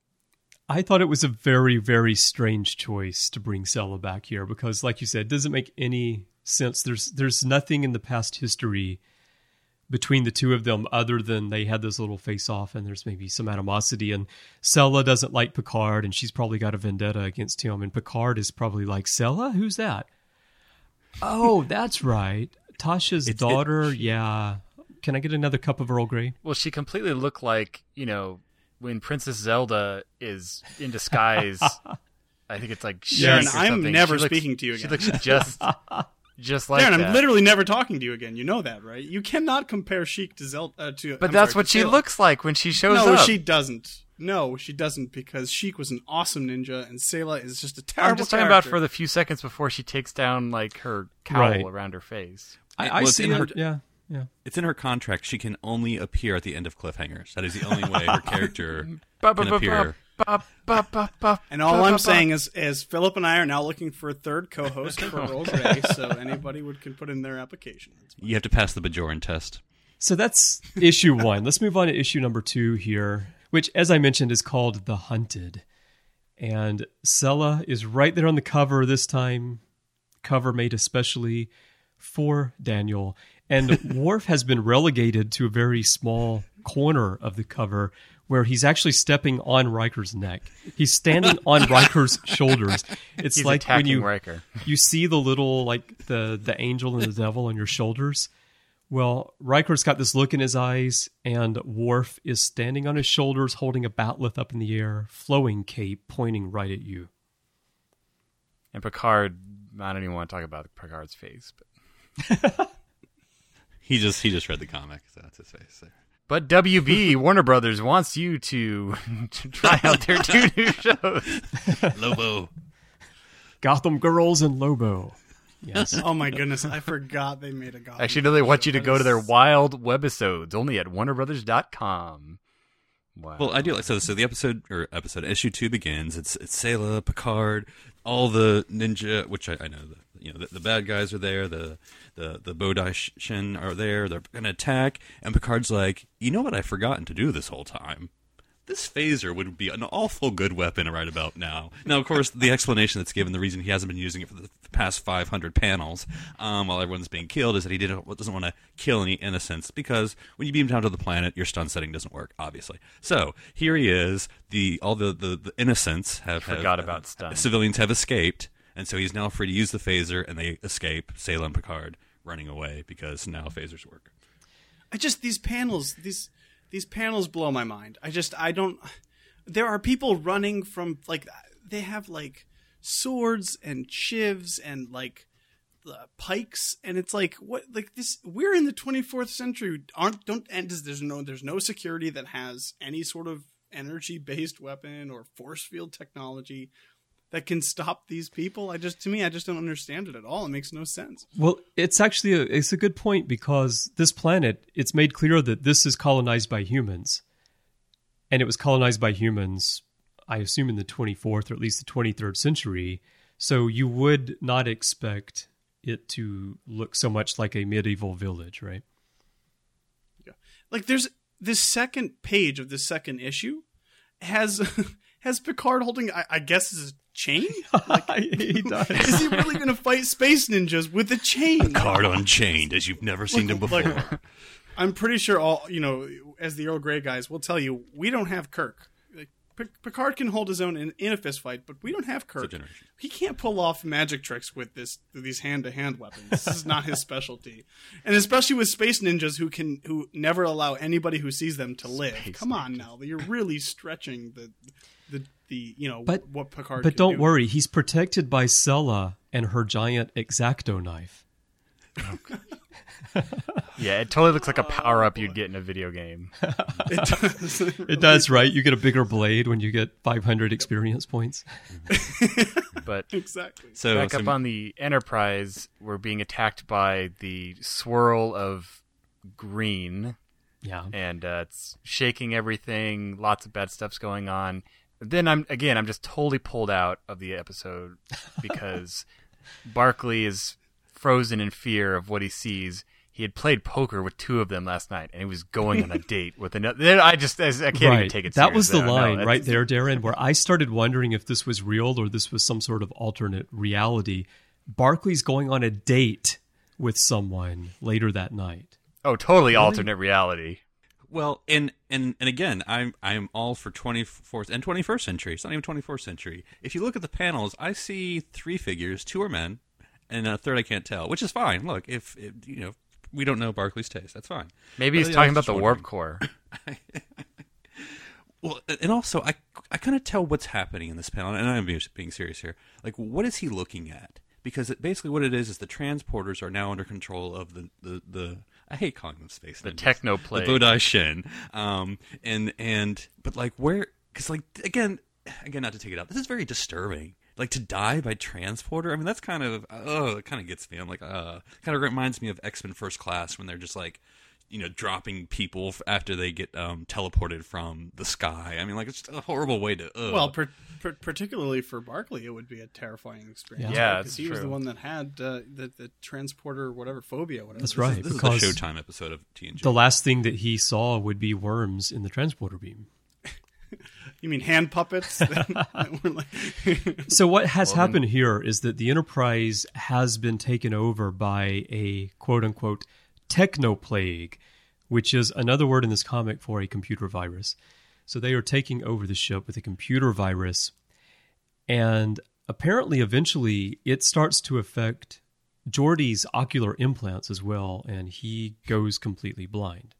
I thought it was a very, very strange choice to bring Sela back here because, like you said, it doesn't make any sense. There's there's nothing in the past history between the two of them other than they had this little face off and there's maybe some animosity. And Sela doesn't like Picard and she's probably got a vendetta against him. And Picard is probably like Sela who's that? Oh that's right Tasha's It's- it- daughter yeah can I get another cup of Earl Grey Well, she completely looked like you know when Princess Zelda is in disguise. I think it's like Sharon. Sheik I'm something. never She looks- speaking to you again. She again. looks just just like Darren, that. I'm literally never talking to you again. You know that, right? You cannot compare Sheik to Zelda. Uh, to, But I'm that's sorry, what she Sela. looks like when she shows No, up. No, she doesn't. No, she doesn't because Sheik was an awesome ninja and Sela is just a terrible. I'm just talking about for the few seconds before she takes down like her cowl Right. around her face. I, I was see in her- it yeah yeah It's in her contract. She can only appear at the end of cliffhangers. That is the only way her character Ba- ba- can appear. And all I'm saying is, is Phillip and I are now looking for a third co-host for Earl Grey, so anybody would can put in their application. You have to pass the Bajoran test. So that's issue one. Let's move on to issue number two here, which, as I mentioned, is called The Hunted. And Sela is right there on the cover this time, cover made especially for Daniel. And Worf has been relegated to a very small corner of the cover where he's actually stepping on Riker's neck. He's standing on Riker's shoulders. It's He's like when you Riker. you see the little like the the angel and the devil on your shoulders. Well, Riker's got this look in his eyes, and Worf is standing on his shoulders, holding a bat'leth up in the air, flowing cape pointing right at you. And Picard, I don't even want to talk about Picard's face, but He just he just read the comic, so that's his face. There. but WB Warner Brothers wants you to, to try out their two new shows. Lobo. Gotham Girls and Lobo. Yes. Oh my goodness, I forgot they made a Gotham. Actually, no, they want you to go to their wild webisodes only at WarnerBrothers.com. Wow. Well, I do like so. So the episode or episode issue two begins. It's it's Sela, Picard, all the ninja, which I, I know the you know the, the bad guys are there. The the the Bodai Shin are there. They're gonna attack, and Picard's like, you know what? I've forgotten to do this whole time. This phaser would be an awful good weapon right about now. Now, of course, the explanation that's given, the reason he hasn't been using it for the past 500 panels um, while everyone's being killed, is that he didn't doesn't want to kill any innocents because when you beam down to the planet, your stun setting doesn't work, obviously. So here he is. The all the the, the innocents have Forgot have- about stun. Civilians have escaped, and so he's now free to use the phaser, and they escape. And Picard running away because now phasers work. I just these panels these these panels blow my mind. I just I don't. There are people running from like they have like swords and shivs and like uh, pikes and it's like what like this we're in the 24th century aren't don't and there's no there's no security that has any sort of energy based weapon or force field technology that can stop these people i just to me i just don't understand it at all it makes no sense Well, it's actually a, it's a good point because this planet it's made clear that this is colonized by humans, and it was colonized by humans, I assume in the 24th or at least the 23rd century. So you would not expect it to look so much like a medieval village, right? Yeah. Like there's this second page of the second issue has has Picard holding I, I guess is a chain. he does. Is he really going to fight space ninjas with a chain? Picard unchained, as you've never seen him before. Like, I'm pretty sure all you know, as the Earl Grey guys will tell you, we don't have Kirk. Like, Picard can hold his own in, in a fist fight, but we don't have Kirk. He can't pull off magic tricks with this with these hand to hand weapons. This is not his specialty, and especially with space ninjas who can who never allow anybody who sees them to live. Come on now, you're really stretching the the the you know But what Picard. But don't do. worry, he's protected by Sela and her giant exacto knife. yeah, it totally looks like a power up you'd get in a video game. It does. It does, right? You get a bigger blade when you get 500 experience points. But exactly. So, back so up on the Enterprise, we're being attacked by the swirl of green, Yeah. and uh, it's shaking everything. Lots of bad stuff's going on. Then I'm again, I'm just totally pulled out of the episode because Barclay is frozen in fear of what he sees. He had played poker with two of them last night, and he was going on a date with another. Then I just, I can't even take it. that was the seriously. Don't know. line right there, Darren, where I started wondering if this was real or this was some sort of alternate reality. Barclay's going on a date with someone later that night. Oh, totally alternate reality. Well, and and and again, I'm I'm all for 24th and 21st century. It's not even 24th century. If you look at the panels, I see three figures. Two are men, and a third I can't tell, which is fine. Look, if, if you know, we don't know Barclay's taste. That's fine. Maybe But, he's talking about the warp core. Well, and also I I kind of tell what's happening in this panel, and I'm being, being serious here. Like, what is he looking at? Because it, basically, what it is is the transporters are now under control of the the, the I hate calling them space The ninjas. techno the plague. Bodai Shin, um, and and but like where? Because like again, again, not to take it out. This is very disturbing. Like to die by transporter. I mean, that's kind of oh, it kind of gets me. I'm like, uh, kind of reminds me of X Men First Class when they're just like, you know, dropping people after they get um, teleported from the sky. I mean, like it's just a horrible way to. Ugh. Well, per, per, particularly for Barclay, it would be a terrifying experience. Yeah. Yeah, because that's he was the one that had uh, the the transporter, whatever phobia, whatever. That's This right. is- this because is the Showtime episode of TNG. The last thing that he saw would be worms in the transporter beam. You mean hand puppets? that were like, So what has happened here is that the Enterprise has been taken over by a quote unquote techno plague, which is another word in this comic for a computer virus. So they are taking over the ship with a computer virus, and apparently, eventually, it starts to affect Geordi's ocular implants as well, and he goes completely blind.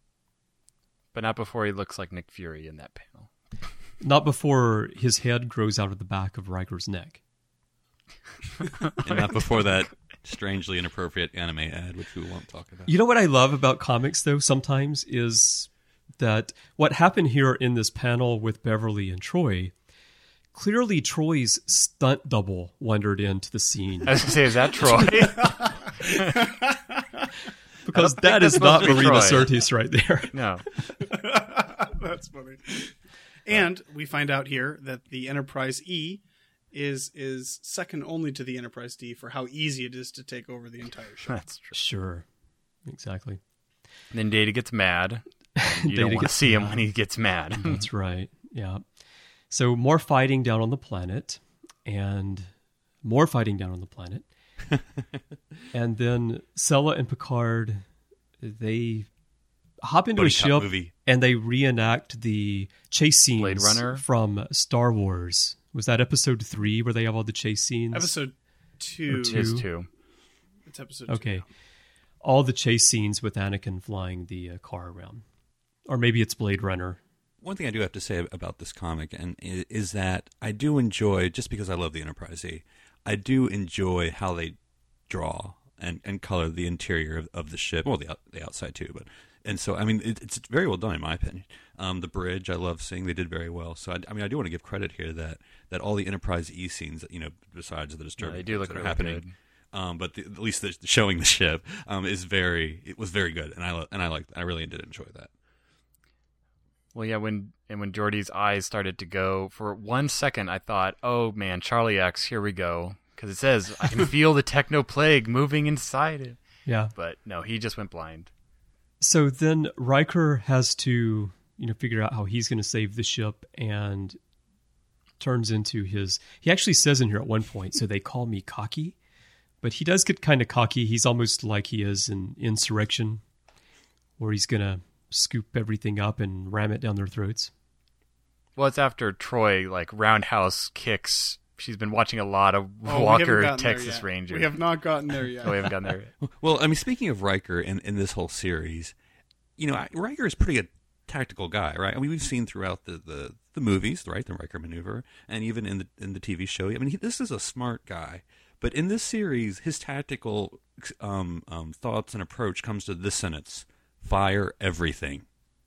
but not before he looks like Nick Fury in that panel. Not before his head grows out of the back of Riker's neck. and not before that strangely inappropriate anime ad, which we won't talk about. You know what I love about comics, though, sometimes is that what happened here in this panel with Beverly and Troi. Clearly, Troi's stunt double wandered into the scene I was gonna say, is that Troy? because that's not supposed Marina Troy. Sirtis right there. no. That's funny. And we find out here that the Enterprise E is is second only to the Enterprise D for how easy it is to take over the entire ship. That's true. Sure, exactly. Then Data gets mad. You Data don't want to gets see him when he gets mad. That's right. Yeah. So more fighting down on the planet, and more fighting down on the planet, and then Sela and Picard they hop into Buddy a ship movie. and they reenact the chase scenes Blade Runner? from Star Wars. Was that episode three where they have all the chase scenes? Episode two. Or two. His two. It's episode Okay. two. All the chase scenes with Anakin flying the uh, car around. Or maybe it's Blade Runner. One thing I do have to say about this comic, and i- is that I do enjoy just because I love the Enterprise E, I do enjoy how they draw and, and color the interior of, of the ship, well, the the outside too, but and so I mean it, it's very well done in my opinion. Um, the bridge I love seeing they did very well. So I, I mean I do want to give credit here that that all the Enterprise E scenes, you know, besides the disturbing they do things look that are happening. good. Um, but the, at least the, showing the ship um, is very it was very good, and I lo- and I like I really did enjoy that. Well, yeah, when and when Geordi's eyes started to go for one second, I thought, "Oh man, Charlie X, here we go," because it says I can feel the techno plague moving inside it. Yeah. But no, he just went blind. So then Riker has to, you know, figure out how he's going to save the ship and turns into his. He actually says in here at one point, so they call me cocky, but he does get kind of cocky. He's almost like he is in Insurrection, where he's going to scoop everything up and ram it down their throats. Well, it's after Troi like roundhouse kicks. She's been watching a lot of Oh, Walker Texas yet. Ranger. We have not gotten there yet. Oh, we haven't gotten there. yet. Well, I mean, speaking of Riker in, in this whole series, you know, I- Riker is pretty a tactical guy, right? I mean, we've seen throughout the, the, the movies, right, the Riker maneuver, and even in the in the TV show. I mean, he, this is a smart guy, but in this series, his tactical um, um, thoughts and approach comes to this sentence: "Fire everything,"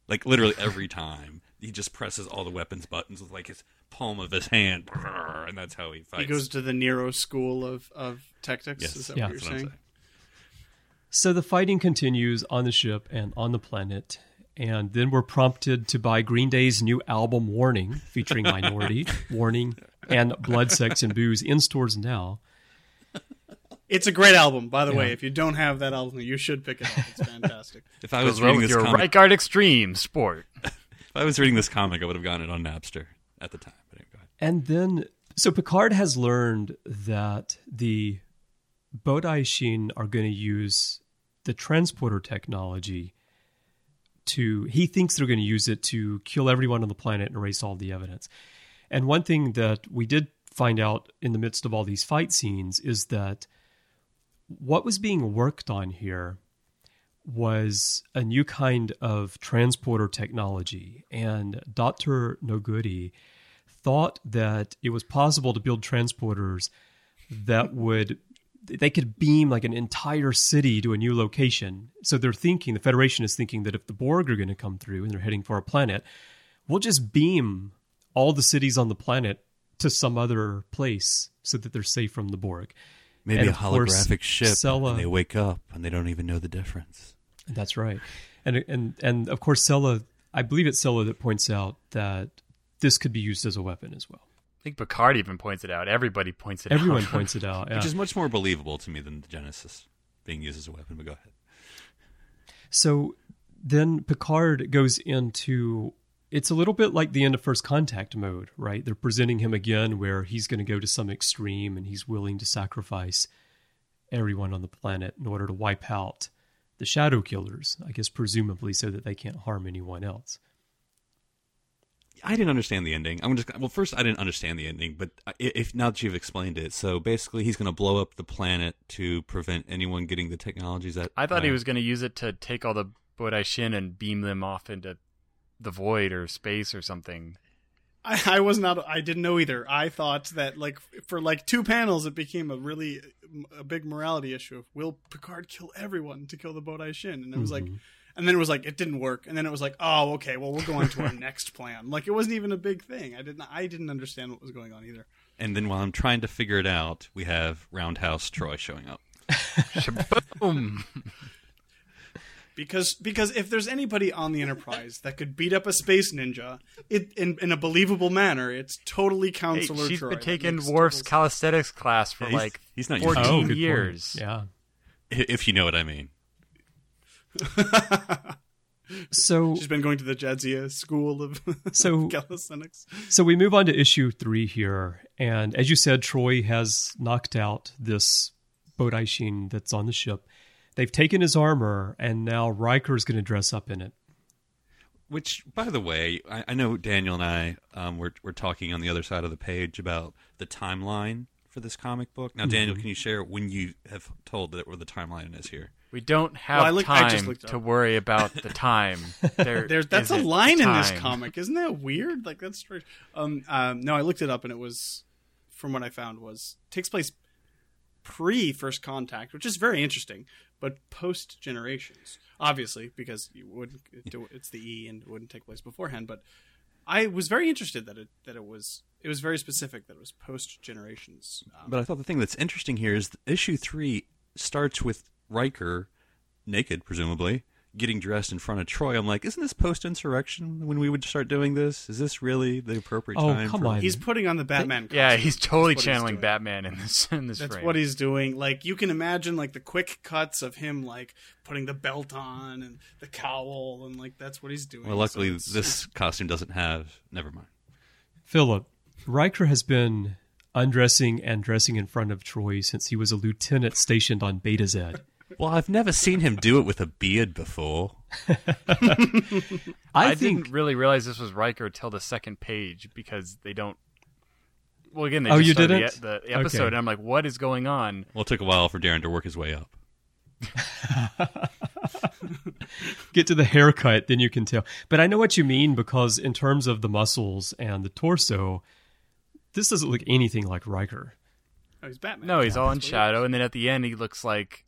like literally every time. He just presses all the weapons buttons with like his palm of his hand, and that's how he fights. He goes to the Nero school of, of tactics. Yes. Is that Yeah. what you're That's what I'm saying? saying. So the fighting continues on the ship and on the planet. And then we're prompted to buy Green Day's new album, Warning, featuring Minority, Warning, and Blood, Sex, and Booze in stores now. It's a great album, by the Yeah. way. If you don't have that album, you should pick it up. It's fantastic. If I was reading with this your comic, right guard extreme sport. If I was reading this comic, I would have gotten it on Napster at the time. But anyway, go ahead. And then, so Picard has learned that the Bodai Shin are going to use the transporter technology to, he thinks they're going to use it to kill everyone on the planet and erase all the evidence. And one thing that we did find out in the midst of all these fight scenes is that what was being worked on here was a new kind of transporter technology. And Dr. Noguri thought that it was possible to build transporters that would they could beam like an entire city to a new location. So they're thinking the Federation is thinking that if the Borg are going to come through and they're heading for a planet, we'll just beam all the cities on the planet to some other place so that they're safe from the Borg. Maybe And a of course, holographic ship, Sela- and they wake up and they don't even know the difference. That's right, and and and of course, Sela. I believe it's Sela that points out that this could be used as a weapon as well. I think Picard even points it out. Everybody points it Everyone out. Everyone points it out. yeah. Which is much more believable to me than the Genesis being used as a weapon. But go ahead. So then Picard goes into it's a little bit like the end of first contact mode, right? They're presenting him again where he's going to go to some extreme and he's willing to sacrifice everyone on the planet in order to wipe out the shadow killers, I guess presumably so that they can't harm anyone else. I didn't understand the ending. I'm just well. First, I didn't understand the ending, but if now that you've explained it, so basically, he's going to blow up the planet to prevent anyone getting the technologies that I thought he uh, was going to use it to take all the Bodai Shin and beam them off into the void or space or something. I, I was not. I didn't know either. I thought that like for like two panels, it became a really a big morality issue of will Picard kill everyone to kill the Bodai Shin, and it was like, and then it was like it didn't work, and then it was like, oh okay, well we'll go on to our next plan. Like it wasn't even a big thing. I didn't. I didn't understand what was going on either. And then while I'm trying to figure it out, we have Roundhouse Troi showing up. Boom. Because because if there's anybody on the Enterprise that could beat up a space ninja it, in in a believable manner, it's totally Hey, Counselor she's Troi. been taking makes Worf's total calisthenics class for Yeah, he's- like he's not 14. Oh, good point. years. Yeah. If you know what I mean. So She's been going to the Jadzia school of So- calisthenics. So we move on to issue three here, and as you said, Troi has knocked out this Bodai Shin that's on the ship. They've taken his armor, and now Riker is going to dress up in it. Which, by the way, I, I know Daniel and I um, were, were talking on the other side of the page about the timeline for this comic book. Now, Daniel, can you share when you have told that where the timeline is here? We don't have Well, look- time to worry about the time. There, There, that's a isn't line in this comic, isn't that weird? Like that's strange. Um, um, no, I looked it up and it was, from what I found, was takes place pre First Contact, which is very interesting, but post Generations, obviously, because you wouldn't it's the E and it wouldn't take place beforehand. But I was very interested that it that it was it was very specific that it was post Generations. Um, But I thought the thing that's interesting here is issue three starts with Riker, naked, presumably, getting dressed in front of Troi. I'm like, isn't this post insurrection when we would start doing this? Is this really the appropriate Oh, time? come for- on. he's putting on the Batman. Yeah, he's totally That's what he's channeling. Batman in this in this That's frame. what he's doing. Like you can imagine, like the quick cuts of him, like putting the belt on and the cowl, and like that's what he's doing. Well, luckily, So this costume doesn't have. Never mind. Phillip, Riker has been undressing and dressing in front of Troi since he was a lieutenant stationed on Betazed. Well, I've never seen him do it with a beard before. I, I, think. didn't really realize this was Riker till the second page because they don't. Well, again, they Oh, just you didn't? The, the episode, Okay. and I'm like, what is going on? Well, it took a while for Darren to work his way up. get to the haircut, then you can tell. But I know what you mean because in terms of the muscles and the torso, this doesn't look anything like Riker. oh, he's Batman. No, he's Yeah, all in that's what he shadow, and then at the end, he looks like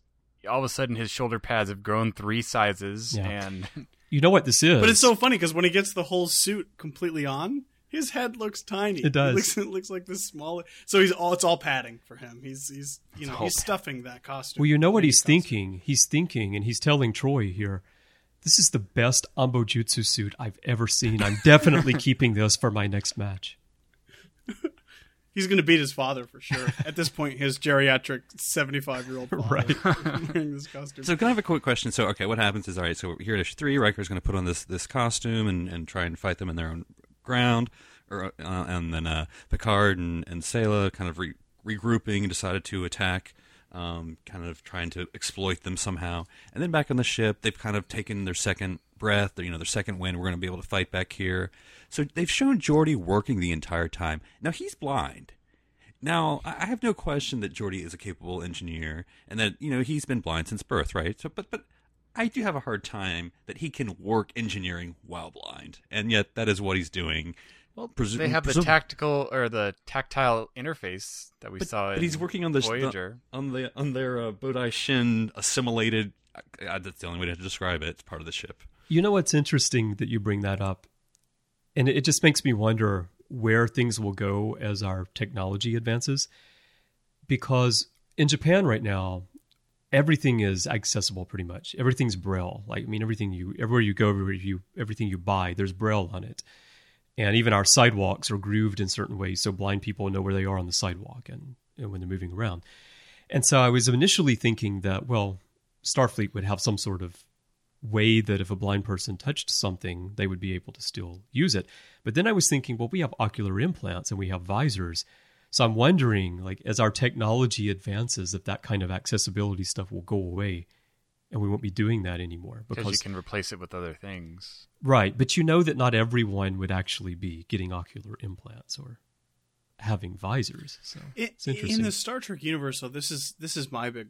all of a sudden his shoulder pads have grown three sizes, Yeah. and You know what this is. But it's so funny because when he gets the whole suit completely on, his head looks tiny. It does. It looks, it looks like this smaller. So he's all it's all padding for him. He's he's you know all he's stuffing that costume. Well, you know what he's Costume. thinking. He's thinking, and he's telling Troi here, "This is the best Anbo-jyutsu suit I've ever seen. I'm definitely keeping this for my next match." He's going to beat his father for sure. At this point, his geriatric seventy-five-year-old father Right. wearing this costume. So, can I have a quick question? So, okay, what happens is, all right, so here at issue three, Riker's going to put on this this costume and, and try and fight them in their own ground, or uh, and then uh, Picard and and Sela kind of re- regrouping and decided to attack, um, kind of trying to exploit them somehow. And then back on the ship, they've kind of taken their second breath, you know, their second wind. We're going to be able to fight back here. So they've shown Geordi working the entire time. Now he's blind. Now, I I have no question that Geordi is a capable engineer and that, you know, he's been blind since birth, right? So but but I do have a hard time that he can work engineering while blind. And yet that is what he's doing. Well, presu- they have the tactical or the tactile interface that we but, saw. but in he's working on this Voyager. on the on their uh, Bodai Shin assimilated uh, that's the only way to describe it. It's part of the ship. You know what's interesting that you bring that up, and it just makes me wonder where things will go as our technology advances. Because in Japan right now, everything is accessible pretty much. Everything's braille. Like I mean, everything you everywhere you go, everywhere you everything you buy, there's braille on it. And even our sidewalks are grooved in certain ways, so blind people know where they are on the sidewalk and, and when they're moving around. And so I was initially thinking that well, Starfleet would have some sort of way that if a blind person touched something, they would be able to still use it. But then I was thinking, well, we have ocular implants and we have visors. So I'm wondering, like, as our technology advances, if that kind of accessibility stuff will go away and we won't be doing that anymore. because Because, you can replace it with other things. right. But you know that not everyone would actually be getting ocular implants or having visors. So It, it's interesting. in the Star Trek universe, though, this is this is my big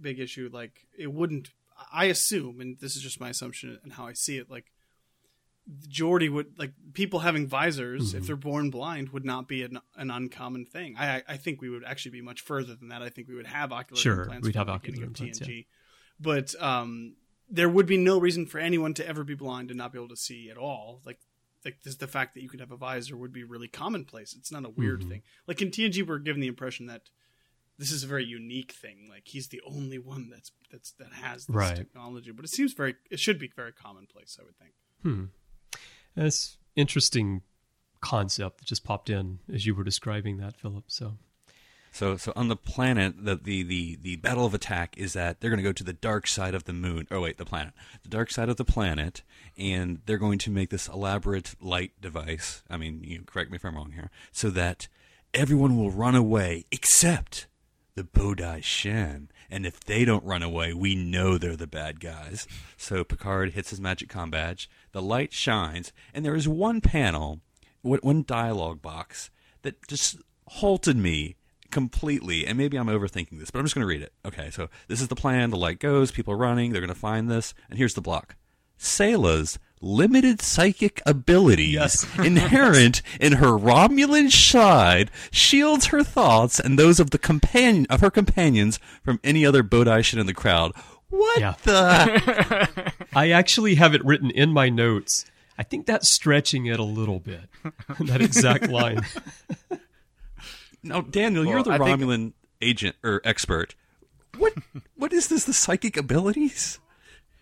big issue. Like, it wouldn't. I assume, and this is just my assumption and how I see it. Like, Geordi would like people having visors Mm-hmm. if they're born blind would not be an, an uncommon thing. I I think we would actually be much further than that. I think we would have ocular Sure, implants. we'd have ocular implants, TNG, but um, there would be no reason for anyone to ever be blind and not be able to see at all. Like like this, the fact that you could have a visor would be really commonplace. It's not a weird Mm-hmm. thing. Like in TNG, we're given the impression that this is a very unique thing. Like he's the only one that's that's that has this Right. technology. But it seems very it should be very commonplace. I would think. Hmm. That's interesting concept that just popped in as you were describing that, Phillip. So So, so on the planet, the, the, the, the battle of attack is that they're going to go to the dark side of the moon. Oh, wait, the planet. The dark side of the planet, and they're going to make this elaborate light device. I mean, you correct me if I'm wrong here. So that everyone will run away except the Bodai Shen. And if they don't run away, we know they're the bad guys. So Picard hits his magic com badge. The light shines, and there is one panel, one one dialogue box that just halted me completely. And maybe I'm overthinking this, but I'm just going to read it. Okay, so this is the plan. The light goes, people are running, they're going to find this, and here's the block. Sela's limited psychic abilities Yes. inherent in her Romulan side shields her thoughts and those of the companion of her companions from any other Bodishan in the crowd. What Yeah. the? I actually have it written in my notes. I think that's stretching it a little bit. that exact line. Now, Daniel, you're the I think- Romulan agent or expert. What what is this? The psychic abilities?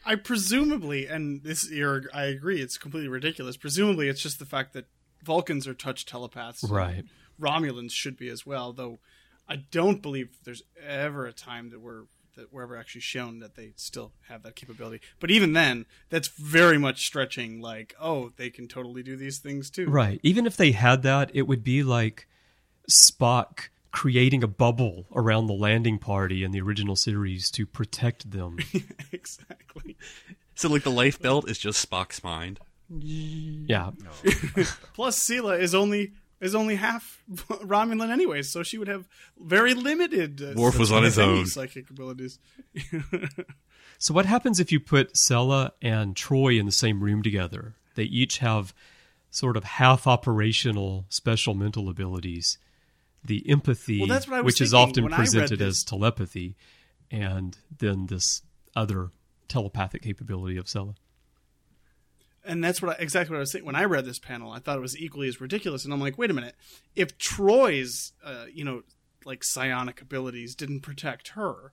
I presumably, and this you're, I agree, it's completely ridiculous. Presumably, it's just the fact that Vulcans are touch telepaths, Right. Romulans should be as well. Though, I don't believe there's ever a time that we're that we're ever actually shown that they still have that capability. But even then, that's very much stretching. Like, oh, they can totally do these things too. Right. Even if they had that, it would be like Spock creating a bubble around the landing party in the original series to protect them. exactly. So, like the life belt is just Spock's mind. yeah. Plus, Sela is only is only half Romulan anyway, so she would have very limited. Uh, Worf was on his own. psychic abilities. So what happens if you put Sela and Troi in the same room together? They each have sort of half operational special mental abilities. The empathy, Well, that's what I was which is often when presented as telepathy, and then this other telepathic capability of Sela. And that's what I, exactly what I was saying when I read this panel. I thought it was equally as ridiculous, and I'm like, wait a minute. If Troi's, uh, you know, like psionic abilities didn't protect her,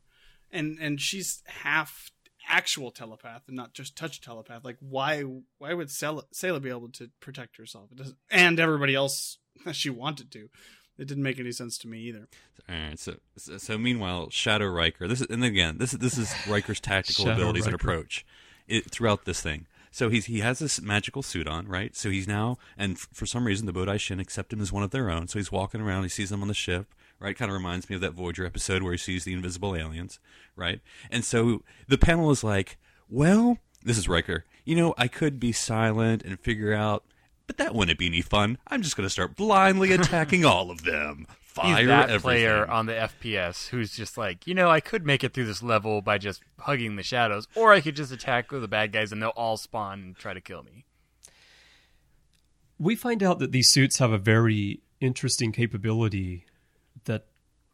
and and she's half actual telepath and not just touch telepath, like why why would Sela, Sela be able to protect herself? It doesn't, and everybody else she wanted to. It didn't make any sense to me either. All right. So, so, so meanwhile, Shadow Riker. This is, and again, this is this is Riker's tactical abilities and approach it, throughout this thing. So he's he has this magical suit on, right? So he's now, and f- for some reason, the Bodai Shin accept him as one of their own. So he's walking around. He sees them on the ship, right? Kind of reminds me of that Voyager episode where he sees the invisible aliens, right? And so the panel is like, well, this is Riker. You know, I could be silent and figure out. But that wouldn't be any fun. I'm just going to start blindly attacking all of them. Fire He's that everything. player on the FPS who's just like, you know, I could make it through this level by just hugging the shadows, or I could just attack the bad guys and they'll all spawn and try to kill me. We find out that these suits have a very interesting capability that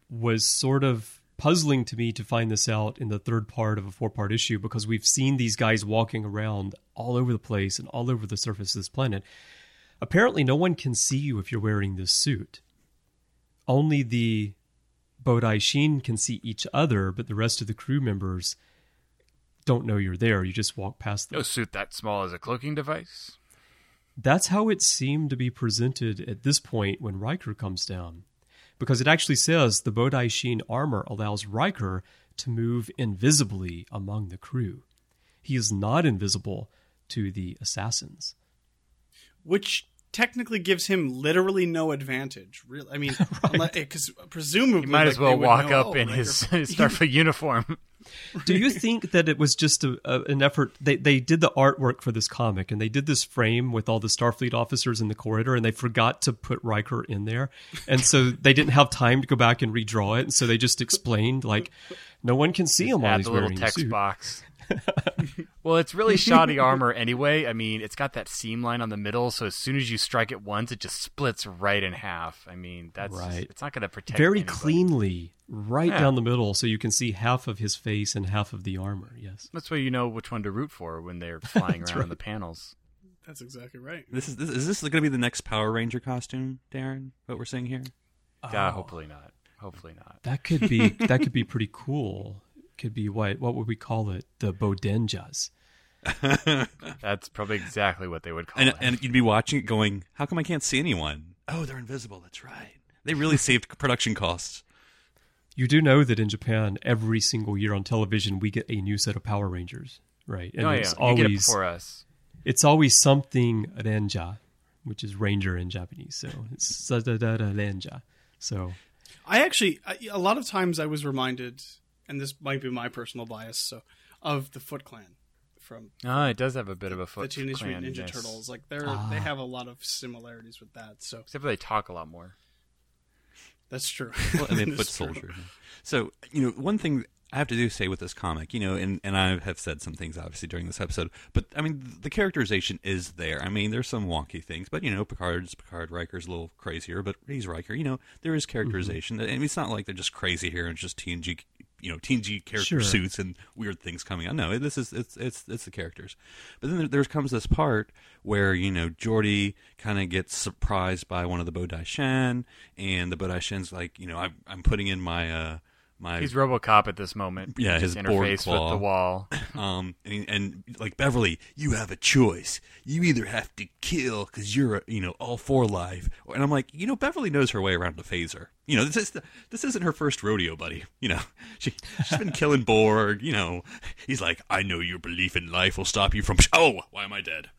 was sort of puzzling to me to find this out in the third part of a four part issue because we've seen these guys walking around all over the place and all over the surface of this planet. Apparently, no one can see you if you're wearing this suit. Only the Bodai Shin can see each other, but the rest of the crew members don't know you're there. You just walk past them. No suit that small as a cloaking device. That's how it seemed to be presented at this point when Riker comes down. Because it actually says the Bodai Shin armor allows Riker to move invisibly among the crew. He is not invisible to the assassins. which technically gives him literally no advantage. Real, I mean, because eh, presumably You might as like, well walk know, up oh, in his, his Starfleet uniform. Do you think that it was just a, a, an effort? They, they did the artwork for this comic and they did this frame with all the Starfleet officers in the corridor and they forgot to put Riker in there. And so they didn't have time to go back and redraw it. And so they just explained, like, no one can see him while Add he's the little wearing a text suit. box. Well, it's really shoddy armor anyway. I mean, it's got that seam line on the middle, so as soon as you strike it once, it just splits right in half. I mean, that's Right. it's not going to protect Very anybody. cleanly, right Yeah. down the middle, so you can see half of his face and half of the armor. Yes. That's why you know which one to root for when they're flying around on the panels. That's exactly right. This is this, is this going to be the next Power Ranger costume, Darren? What we're seeing here? Yeah, hopefully not. Hopefully not. That could be that could be pretty cool. Could be what what would we call it? The Bodenjas. That's probably exactly what they would call And it. and you'd be watching it, going, "How come I can't see anyone? Oh, they're invisible. That's right. They really saved production costs." You do know that in Japan, every single year on television, we get a new set of Power Rangers, right? And oh it's yeah, you get it always before us. it's always something Renja, which is ranger in Japanese. So it's Sadadara Renja. So I actually, I, a lot of times I was reminded, and this might be my personal bias, so of the Foot Clan from Oh, it does have a bit of a the foot Teenage clan, Mutant Ninja yes. Turtles. Like they're Ah. they have a lot of similarities with that. So Except they talk a lot more. that's true. well, and they That foot is soldier. So you know, one thing I have to do say with this comic, you know, and and I have said some things obviously during this episode, but I mean the characterization is there. I mean, there's some wonky things, but you know, Picard's Picard Riker's a little crazier, but he's Riker. You know, there is characterization. I mean, it's not like they're just crazy here and it's just TNG. You know, TNG character Sure. suits and weird things coming out. No, this is it's it's it's the characters. But then there, there comes this part where you know Geordi kind of gets surprised by one of the Bodai Shen, and the Bodai Shen's like, you know, I'm I'm putting in my uh my He's RoboCop at this moment. Yeah, He his just board interface claw. with the wall. um and, he- and like Beverly, you have a choice. You either have to kill because you're a, you know all for life, and I'm like, you know, Beverly knows her way around the phaser. You know, this is this isn't her first rodeo, buddy. You know, she she's been killing Borg. You know, he's like, I know your belief in life will stop you from. Oh, why am I dead?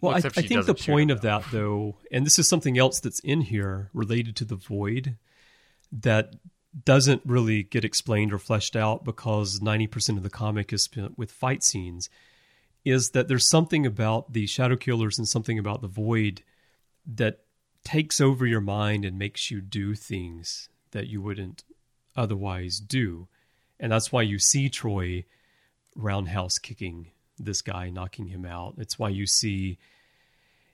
Well, I, I think the point of that, though, and this is something else that's in here related to the void that doesn't really get explained or fleshed out because 90% of the comic is spent with fight scenes, is that there's something about the shadow killers and something about the void that takes over your mind and makes you do things that you wouldn't otherwise do. And that's why you see Troi roundhouse kicking this guy, knocking him out. It's why you see,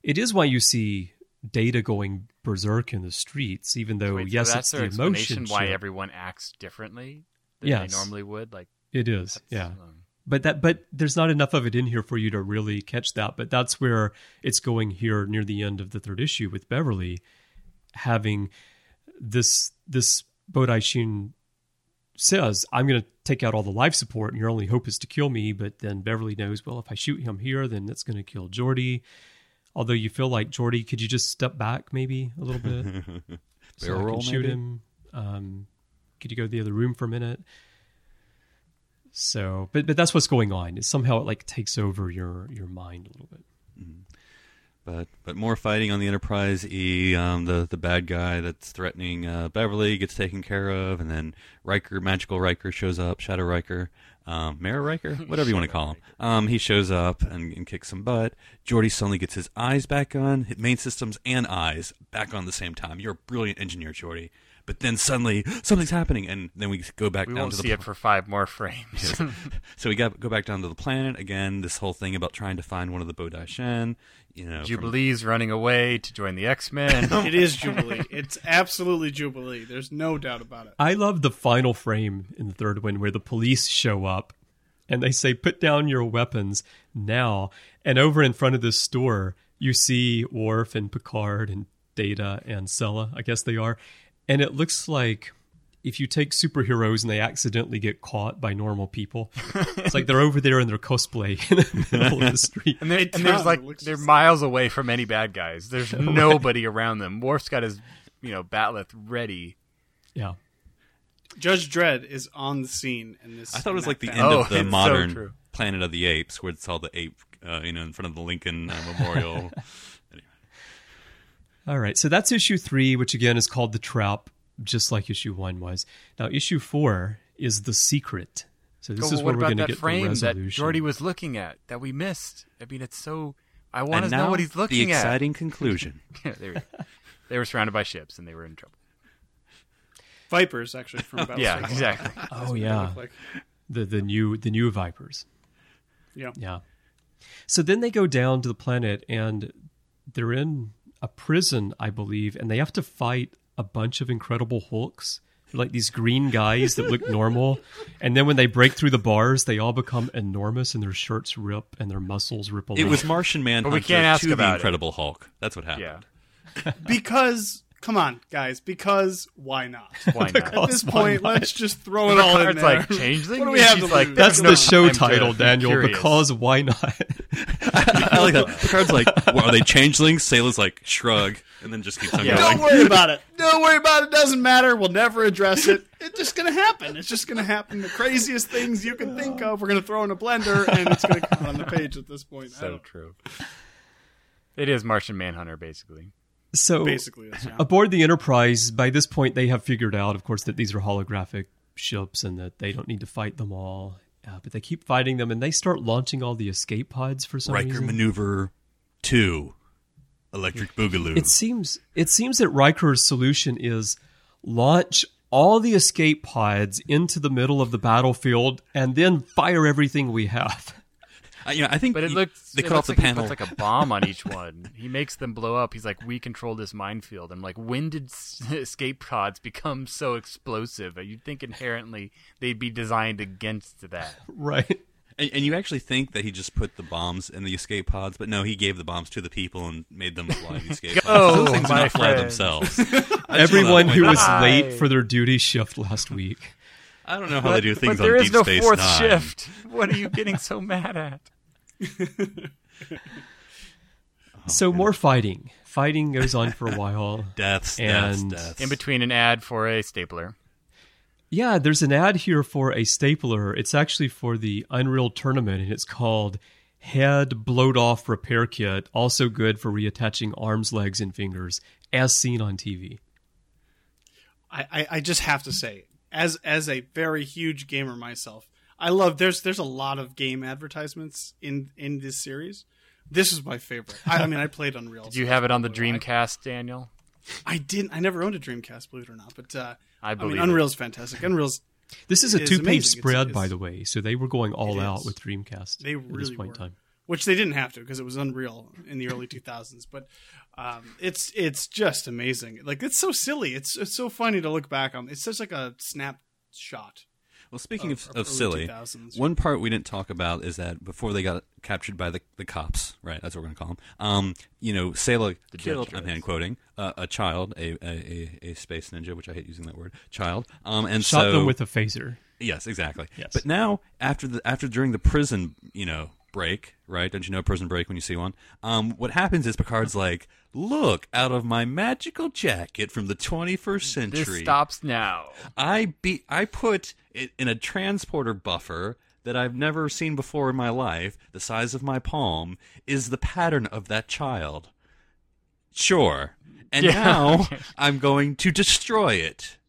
it is why you see Data going berserk in the streets, even though, Wait, so yes, that's it's their the emotion. why everyone acts differently than Yes. they normally would. Like, It is, yeah. um, But that, but there's not enough of it in here for you to really catch that. But that's where it's going here near the end of the third issue with Beverly having this this Bodai Shin says, "I'm going to take out all the life support, and your only hope is to kill me." But then Beverly knows, well, if I shoot him here, then that's going to kill Geordi. Although you feel like Geordi, could you just step back maybe a little bit so I can roll, shoot maybe? him? Um, could you go to the other room for a minute? So, but but that's what's going on. Is somehow it like takes over your your mind a little bit. But but more fighting on the Enterprise E. Um, the the bad guy that's threatening uh, Beverly gets taken care of, and then Riker, magical Riker, shows up. Shadow Riker, um, Mirror Riker, whatever you want to call him. Um, he shows up and, and kicks some butt. Geordi suddenly gets his eyes back on, his main systems and eyes back on the same time. You're a brilliant engineer, Geordi. But then suddenly something's happening, and then we go back we down won't to the see it for five more frames. so we got go back down to the planet again. This whole thing about trying to find one of the Bodai Shen, you know, from- Jubilee's running away to join the X Men. it is Jubilee. It's absolutely Jubilee. There's no doubt about it. I love the final frame in the third one where the police show up and they say, "Put down your weapons now." And over in front of this store, you see Worf and Picard and Data and Sela. I guess they are, and it looks like. If you take superheroes and they accidentally get caught by normal people, it's like they're over there in their cosplay in the middle of the street. And, they, and there's like they're miles away from any bad guys. There's nobody around them. Worf's got his you know bat'leth ready. Yeah. Judge Dredd is on the scene in this. I thought it was like the that end Oh, of the it's so modern true. Planet of the Apes, where it's all the ape, uh, you know, in front of the Lincoln uh, Memorial. All right, so that's issue three, which again is called The Trap, just like issue one was. Now, issue four is The Secret. So this Go, is where what we're going to that get the frame that resolution. Geordi was looking at that we missed? I mean, it's so. I want and to know what he's the looking at. exciting conclusion. Yeah, they, were, they were surrounded by ships and they were in trouble. Vipers actually from Battlestar Yeah, exactly. oh That's what they yeah, like. the the new the new Vipers. Yeah. Yeah. So then they go down to the planet and they're in a prison, I believe, and they have to fight a bunch of Incredible Hulks. They're like these green guys that look normal, and then when they break through the bars, they all become enormous, and their shirts rip and their muscles rip away. It was Martian Manhunter we can't ask to the about it. Incredible Hulk. That's what happened. Yeah. Because come on, guys, because why not? Why not? At this point, not? let's just throw it all in Picard's there. like, "Changeling?" What do we have to like, lose? That's no the show time to title, Daniel. curious. Because why not? I like that. Picard's like, well, are they changelings? Sela's like, shrug, and then just keeps on Yeah. going. Don't worry about it. Don't worry about it. Doesn't matter. We'll never address it. It's just gonna happen. It's just gonna happen. The craziest things you can think of, we're gonna throw in a blender, and it's gonna come on the page at this point. So true. It is Martian Manhunter, basically. So basically, yeah. aboard the Enterprise, by this point, they have figured out, of course, that these are holographic ships and that they don't need to fight them all. Uh, but they keep fighting them, and they start launching all the escape pods for some Riker reason. Maneuver Two, Electric Boogaloo. It seems it seems that Riker's solution is launch all the escape pods into the middle of the battlefield and then fire everything we have. I, you know, I think But it he- looks they it cut off looks the like panel. He puts like a bomb on each one. He makes them blow up. He's like, "We control this minefield." I'm like, when did escape pods become so explosive? You'd think inherently they'd be designed against that. Right. and, and you actually think that he just put the bombs in the escape pods, but no, he gave the bombs to the people and made them fly the escape pods. oh, Those things do my not fly themselves. I just wanna Everyone who was late for their duty shift last week. I don't know how they do things but there on is Deep no fourth Nine. shift. What are you getting so mad at? so oh, more fighting. Fighting goes on for a while. Deaths, And- deaths, deaths. In between an ad for a stapler. Yeah, there's an ad here for a stapler. It's actually for the Unreal Tournament, and it's called Head Blowed Off Repair Kit. Also good for reattaching arms, legs, and fingers, as seen on TV. I, I, I just have to say, as as a very huge gamer myself, I love there's there's a lot of game advertisements in in this series. This is my favorite. I, I mean, I played Unreal. Did you have it on the Dreamcast, Daniel? I didn't. I never owned a Dreamcast, believe it or not. But uh, I I believe mean, it. Unreal's fantastic. Unreal's This is a two page amazing. It's- spread, it's- by the way, so they were going all out with Dreamcast they at this really point were, in time. which they didn't have to because it was Unreal in the early 2000s. But um, it's it's just amazing. Like it's so silly. It's it's so funny to look back on. It's such like a snapshot. Well, speaking of, of of silly, 2000s. one part we didn't talk about is that before they got captured by the, the cops, right? That's what we're going to call them. Um, you know, Sela killed, I'm hand quoting, uh, a child, a, a, a, a space ninja, which I hate using that word, child. Um, and Shot so, them with a phaser. Yes, exactly. Yes. But now, after the after during the prison, you know, break, right? Don't you know prison break when you see one? Um, what happens is Picard's like, "Look, out of my magical jacket from the 21st century. This stops now. I be I put it in a transporter buffer." That I've never seen before in my life, the size of my palm, is the pattern of that child. Sure. And Yeah. now I'm going to destroy it.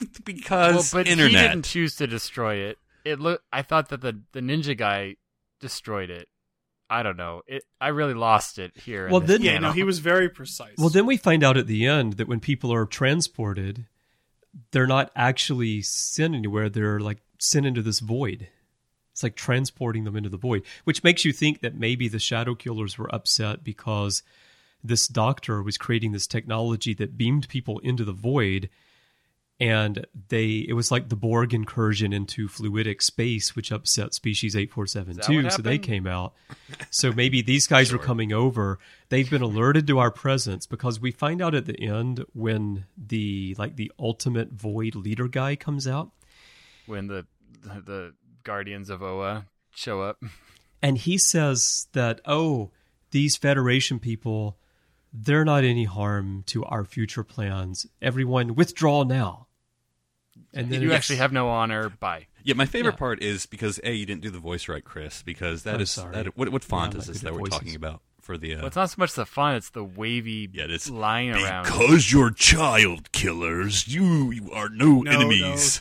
Well, Because but internet. he didn't choose to destroy it. It look. I thought that the the ninja guy destroyed it. I don't know. It. I really lost it here. Well, this then- Yeah, panel. no, he was very precise. Well, then we find out at the end that when people are transported, they're not actually sent anywhere. They're like sent into this void. It's like transporting them into the void, which makes you think that maybe the Shadow Killers were upset because this doctor was creating this technology that beamed people into the void. And they, it was like the Borg incursion into fluidic space, which upset species 8472. what So they came out. So maybe these guys were coming over. They've been alerted to our presence because we find out at the end when the like the ultimate void leader guy comes out when the the Guardians of Oa show up. and he says that oh these federation people they're not any harm to our future plans everyone withdraw now and then you it's- actually have no honor. Bye. Yeah, my favorite Yeah. part is because a you didn't do the voice right, Chris. Because that I'm is sorry. that, what what font Yeah, is this that at we're voices. talking about for the? Uh, Well, it's not so much the font; it's the wavy Yeah, it is. line around. because you're child killers, you, you are no, No, enemies.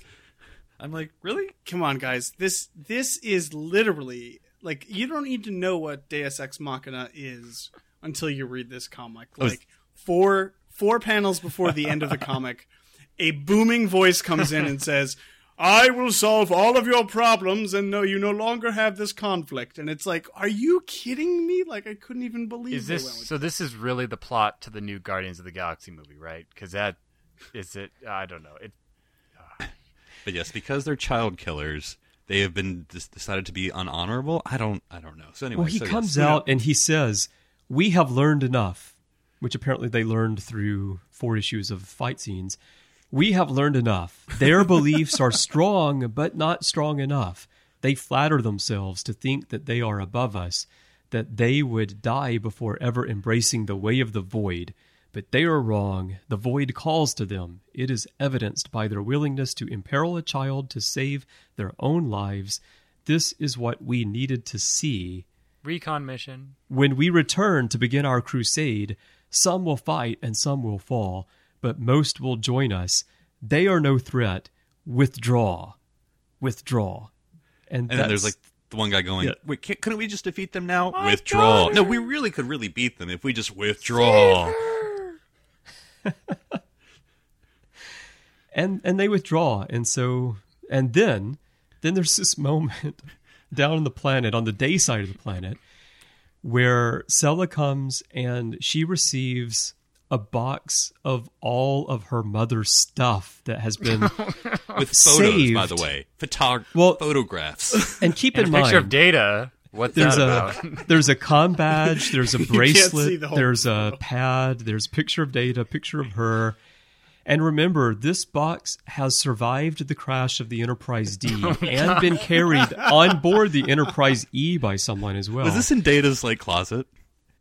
I'm like, really? come on, guys. This this is literally like you don't need to know what Deus Ex Machina is until you read this comic. Oh, Like four four panels before the end of the comic, a booming voice comes in and says, I will solve all of your problems, and no, you no longer have this conflict. And it's like, are you kidding me? Like, I couldn't even believe Is this went with so? This is really the plot to the new Guardians of the Galaxy movie, right? Because that is it. I don't know. It ah. But yes, because they're child killers, they have been dis- decided to be unhonorable. I don't, I don't know. So anyway, Well, he so comes yes. out and he says, "We have learned enough," which apparently they learned through four issues of fight scenes. We have learned enough. Their beliefs are strong, but not strong enough. They flatter themselves to think that they are above us, that they would die before ever embracing the way of the void. But they are wrong. The void calls to them. It is evidenced by their willingness to imperil a child to save their own lives. This is what we needed to see. recon mission. When we return to begin our crusade, some will fight and some will fall, but most will join us. They are no threat. Withdraw. Withdraw. And, And then there's like the one guy going, Yeah. "Wait, can't, couldn't we just defeat them now? withdraw." No, we really could really beat them if we just withdraw. and and they withdraw and so and then then there's this moment down on the planet on the day side of the planet where Sela comes and she receives a box of all of her mother's stuff that has been oh, With photos, by the way, photog- Well- photographs. and keep And in a picture mind of Data. What's there's that a about? there's a com badge, there's a bracelet, the whole there's a pad, there's a picture of Data, picture of her. And remember, this box has survived the crash of the Enterprise D Oh and been carried on board the Enterprise E by someone as well. Was this in Data's like closet?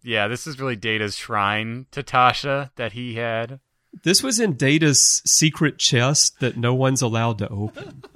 Yeah, this is really Data's shrine to Tasha that he had. This was in Data's secret chest that no one's allowed to open.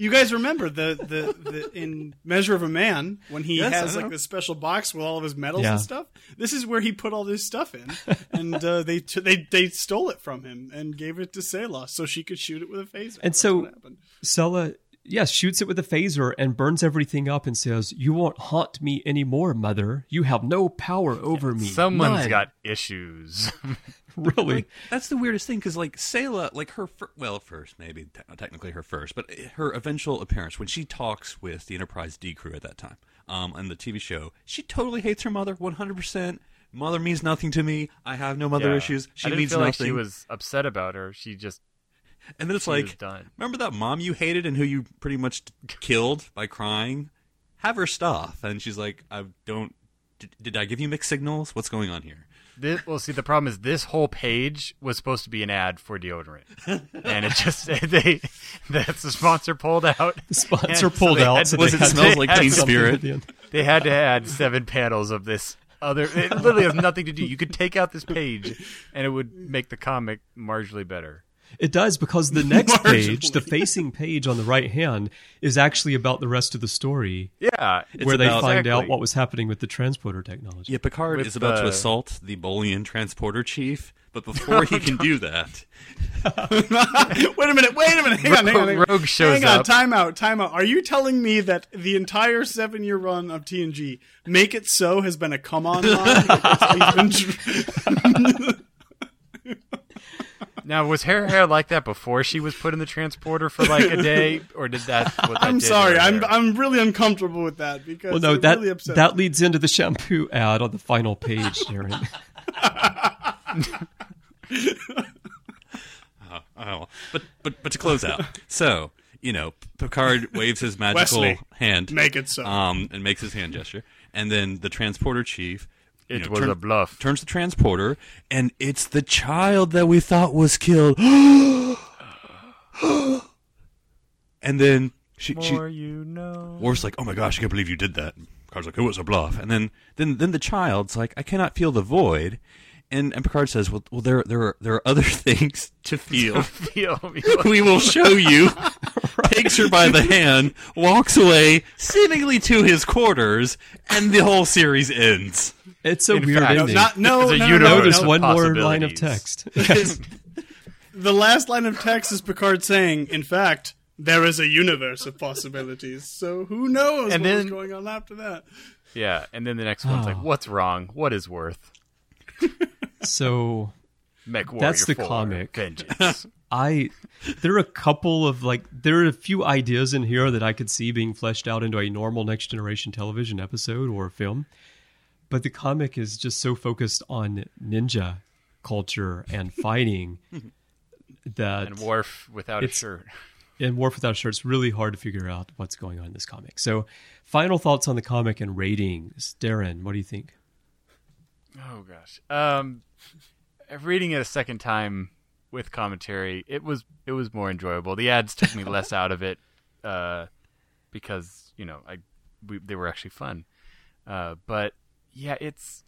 You guys remember the, the, the in Measure of a Man when he Yes, has like know. this special box with all of his medals Yeah. and stuff. This is where he put all this stuff in, and uh, they t- they they stole it from him and gave it to Sela so she could shoot it with a phaser. And That's so- what happened. Sela, yes, shoots it with a phaser and burns everything up and says, You won't haunt me anymore, mother. You have no power over me. Someone's None." got issues. really. Like, that's the weirdest thing because like Sela, like her fir- well first maybe te- technically her first, but her eventual appearance when she talks with the Enterprise D crew at that time, um, on the TV show, she totally hates her mother one hundred percent. Mother means nothing to me. I have no mother Yeah. issues. She I didn't means feel like she was upset about her. She just and then it's she like, done. remember that mom you hated and who you pretty much killed by crying? Have her stuff. And she's like, I don't. Did, did I give you mixed signals? What's going on here? This, well, see, the problem is this whole page was supposed to be an ad for deodorant, and it just they that's the sponsor pulled out. The sponsor And so pulled out. had to- Was it smells like add Teen Spirit? at the end. They had to add seven panels of this other. It literally has nothing to do. You could take out this page, and it would make the comic marginally better. It does because the next page, the facing page on the right hand, is actually about the rest of the story, Yeah, where they about- find out what was happening with the transporter technology. Yeah, Picard With is about to assault the Bolian transporter chief, but before he oh, can do that, wait a minute, wait a minute, hang on, hang on. Hang on. Rogue shows hang on, up. time out, time out. Are you telling me that the entire seven year run of TNG, Make It So, has been a come on line? Like, it's- he's been- Now, was her hair like that before she was put in the transporter for like a day, or did that? What that I'm did sorry, her I'm hair? I'm really uncomfortable with that because Well, no, it that really upsets that me. leads into the shampoo ad on the final page, Darren. oh, but but but to close out, so you know, Picard waves his magical Wesley, hand, Make It So. um, and makes his hand gesture, and then the transporter chief. You It know, was turn- a bluff. Turns the transporter, and it's the child that we thought was killed. and then she, she More you know. Worf's like, "Oh my gosh, I can't believe you did that." Picard's like, "It was a bluff." And then, then, then the child's like, "I cannot feel the void," and and Picard says, "Well, well, there, there, are, there are other things to feel. Feel we will show you." Takes her by the hand, walks away, seemingly to his quarters, and the whole series ends. It's a In weird fact- No, ending. not, no, It's a no, no, no, universe no, there's of one more line of possibilities. text. The last line of text is Picard saying, "In fact, there is a universe of possibilities." So who knows And what was then- going on after that? Yeah, and then the next one's like, Oh. "What's wrong? What is worth?" so Mech Warrior That's the 4, comic. Vengeance. I there are a couple of like there are a few ideas in here that I could see being fleshed out into a normal next generation television episode or film. But the comic is just so focused on ninja culture and fighting that And Worf without a shirt. in War Without a Shirt, it's really hard to figure out what's going on in this comic. So, final thoughts on the comic and ratings. Darren, what do you think? Oh gosh. Um, reading it a second time with commentary, it was it was more enjoyable. The ads took me less out of it uh, because you know I we, they were actually fun. Uh, but yeah, it's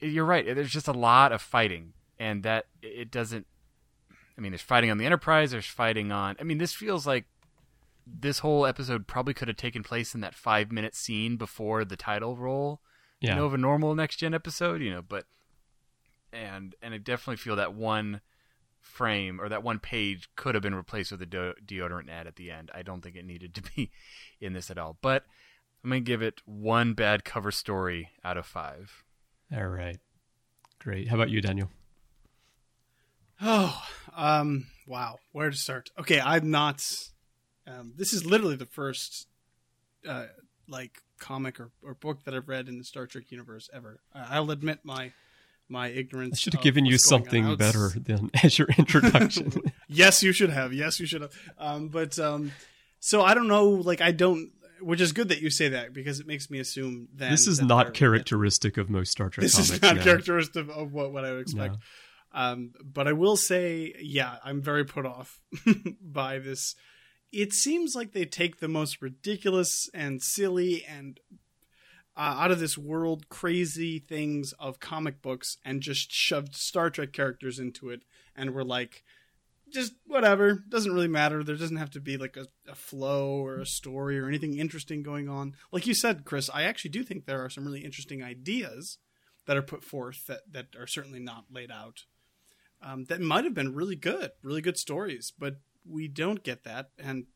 you're right. There's just a lot of fighting, and that it doesn't. I mean, there's fighting on the Enterprise. There's fighting on. I mean, this feels like this whole episode probably could have taken place in that five minute scene before the title roll Yeah. you know, of a normal next gen episode, you know, but and and I definitely feel that one frame or that one page could have been replaced with a de- deodorant ad at the end. I don't think it needed to be in this at all. But I'm gonna give it one bad cover story out of five. All right. Great. How about you, Daniel? Oh, um, wow. Where to start? Okay, I'm not. Um, this is literally the first, uh, like comic or, or book that I've read in the Star Trek universe ever. I- I'll admit my my ignorance. I should have given you what's going on something outs- better than as your introduction. yes, you should have. Yes, you should have. Um, but um, so I don't know. Like I don't. Which is good that you say that because it makes me assume that this is that not characteristic of most Star Trek This comics. is not no. characteristic of what, what I would expect. No. Um, but I will say, yeah, I'm very put off by this. It seems like they take the most ridiculous and silly and uh, out of this world crazy things of comic books and just shoved Star Trek characters into it, and we're like, just whatever, doesn't really matter. There doesn't have to be like a, a flow or a story or anything interesting going on. Like you said, Chris, I actually do think there are some really interesting ideas that are put forth that, that are certainly not laid out um, that might have been really good, really good stories, but we don't get that. And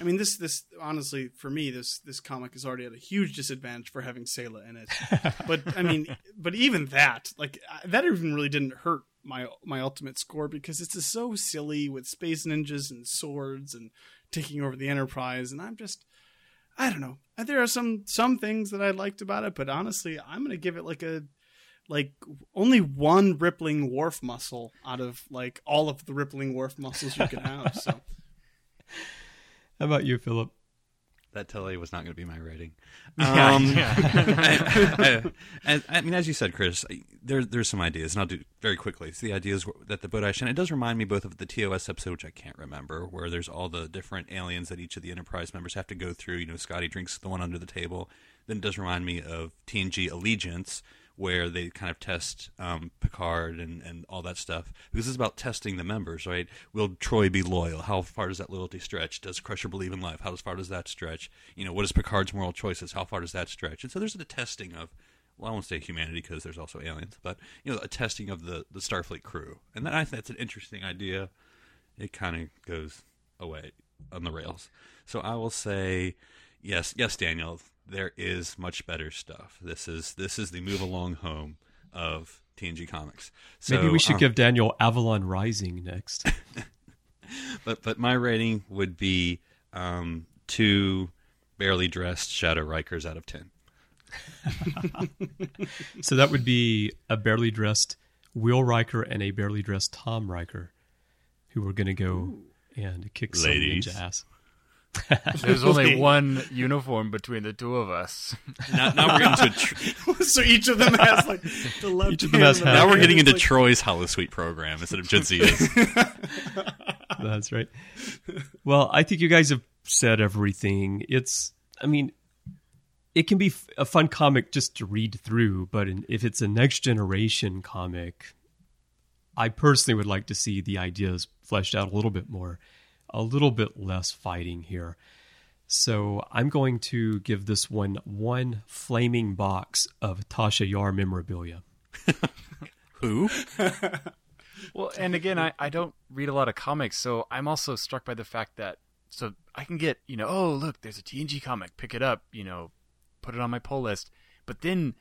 I mean, this this honestly for me, this this comic is already at a huge disadvantage for having Sela in it. but I mean, but even that, like that, even really didn't hurt my my ultimate score because it's so silly with space ninjas and swords and taking over the Enterprise, and I'm just. I don't know. There are some some things that I liked about it, but honestly, I'm gonna give it like a like only one rippling Worf muscle out of like all of the rippling Worf muscles you can have. So How about you, Phillip? That totally was not going to be my rating. Um, yeah. I, I- I- I mean, as you said, Chris, I- there, there's some ideas, and I'll do very quickly. It's the ideas that the Bodash, and it does remind me both of the TOS episode, which I can't remember, where there's all the different aliens that each of the Enterprise members have to go through. You know, Scotty drinks the one under the table. Then it does remind me of TNG Allegiance, where they kind of test um, Picard and, and all that stuff. Because it's about testing the members, right? Will Troi be loyal? How far does that loyalty stretch? Does Crusher believe in life? How far does that stretch? You know, what is Picard's moral choices? How far does that stretch? And so there's the testing of, well, I won't say humanity because there's also aliens, but, you know, a testing of the, the Starfleet crew. And that, I think that's an interesting idea. It kind of goes away on the rails. So I will say, yes, yes, Daniel, there is much better stuff. This is this is the move along home of TNG Comics. So, Maybe we should um, give Daniel Avalon Rising next. but but my rating would be um, two barely dressed Shadow Rikers out of ten. so that would be a barely dressed Will Riker and a barely dressed Tom Riker, who are going to go and kick some ninja ass. There's only one uniform between the two of us. Now, now we're into tr- so each of them has like the left. Each of them has the half. now we're getting into like- Troi's Holosuite program instead of Jadzia's. That's right. Well, I think you guys have said everything. It's, I mean, it can be f- a fun comic just to read through, but in, if it's a next generation comic, I personally would like to see the ideas fleshed out a little bit more, a little bit less fighting here. So I'm going to give this one one flaming box of Tasha Yar memorabilia. Who? Well, and again, I, I don't read a lot of comics, so I'm also struck by the fact that so I can get you know oh look there's a TNG comic pick it up you know put it on my pull list, but then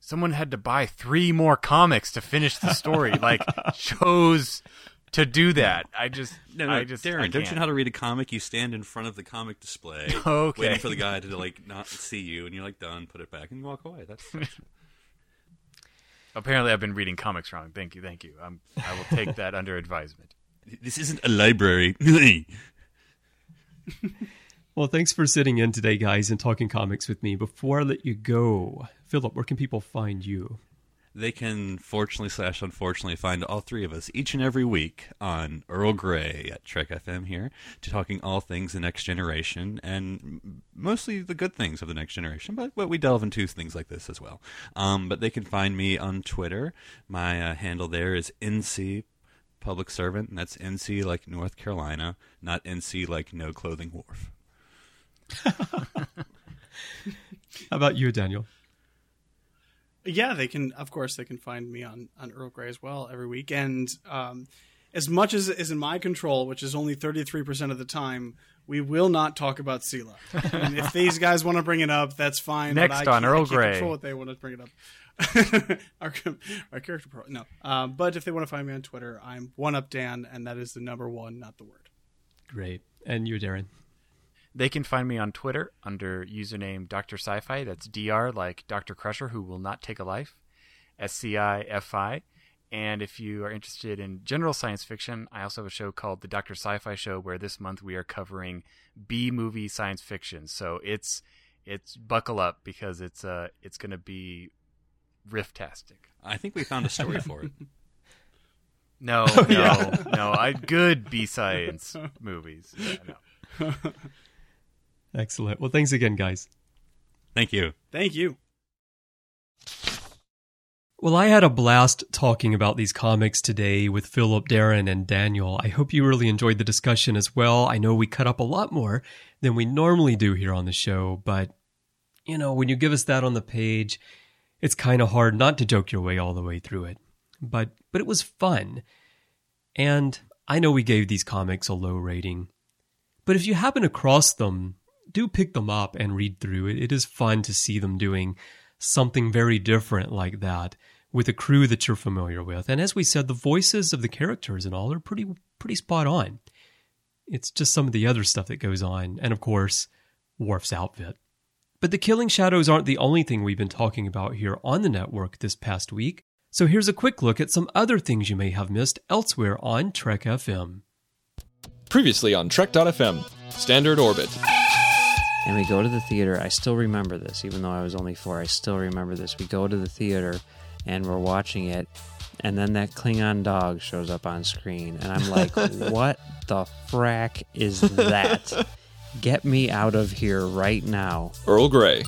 someone had to buy three more comics to finish the story like shows to do that. I just, No, no, I just, Darren, I don't you know how to read a comic? You stand in front of the comic display, Okay. waiting for the guy to like not see you, and you're like done, put it back, and you walk away. That's, that's Apparently, I've been reading comics wrong. Thank you, thank you. I'm, I will take that under advisement. this isn't a library. Well, thanks for sitting in today, guys, and talking comics with me. Before I let you go, Phillip, where can people find you? They can fortunately slash unfortunately find all three of us each and every week on Earl Grey at Trek FM here to talking all things the next generation and mostly the good things of the next generation, but, but we delve into things like this as well. Um, but they can find me on Twitter. My uh, handle there is NC Public Servant, and that's NC like North Carolina, not NC like No Clothing Worf. How about you, Daniel? Yeah, they can. Of course, they can find me on on Earl Grey as well every week. And um, as much as is in my control, which is only thirty three percent of the time, we will not talk about Sela. and if these guys want to bring it up, that's fine. but Next I on can't- Earl can't Grey. Control what they want to bring it up. our, our character pro no. Um, but if they want to find me on Twitter, I'm one up Dan, and that is the number one, not the word. Great. And you, Darren? They can find me on Twitter under username Dr. Sci-Fi. That's Dr. like Dr. Crusher, who will not take a life. S C I F I. And if you are interested in general science fiction, I also have a show called The Dr. Sci-Fi Show, where this month we are covering B movie science fiction. So it's it's buckle up because it's uh it's going to be rifftastic. I think we found a story for it. No, no, no. I good B science movies. Yeah, no. Excellent. Well, thanks again, guys. Thank you. Thank you. Well, I had a blast talking about these comics today with Phillip, Darren, and Daniel. I hope you really enjoyed the discussion as well. I know we cut up a lot more than we normally do here on the show, but you know, when you give us that on the page, it's kind of hard not to joke your way all the way through it. But but it was fun. And I know we gave these comics a low rating. But if you happen across them, do pick them up and read through it. It is fun to see them doing something very different like that with a crew that you're familiar with. And as we said, the voices of the characters and all are pretty pretty spot on. It's just some of the other stuff that goes on, and of course, Worf's outfit. But the Killing Shadows aren't the only thing we've been talking about here on the network this past week. So here's a quick look at some other things you may have missed elsewhere on Trek FM. Previously on Trek.fm, Standard Orbit. And we go to the theater. I still remember this, even though I was only four. I still remember this. We go to the theater and we're watching it, and then that Klingon dog shows up on screen, and I'm like, what the frack is that? Get me out of here right now. Earl Grey.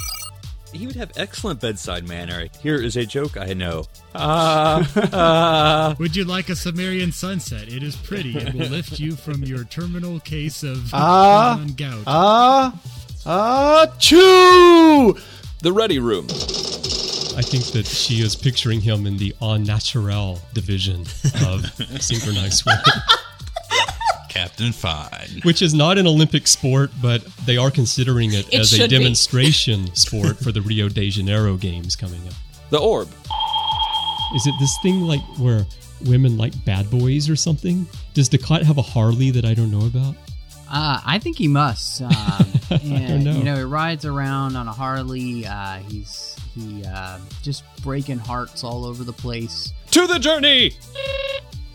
He would have excellent bedside manner. Here is a joke I know. Ah, ah. Would you like a Sumerian sunset? It is pretty. It will lift you from your terminal case of Ah. Klingon gout. Ah, ah, choo! The Ready Room. I think that she is picturing him in the en naturel division of synchronized swimming, Captain Fine. which is not an Olympic sport, but they are considering it, It as a should be. demonstration sport for the Rio de Janeiro games coming up. The Orb. Is it this thing like where women like bad boys or something? Does Dukat have a Harley that I don't know about? Uh, I think he must. Um, I and, don't know. You know, he rides around on a Harley. Uh, he's he uh, just breaking hearts all over the place. To the journey!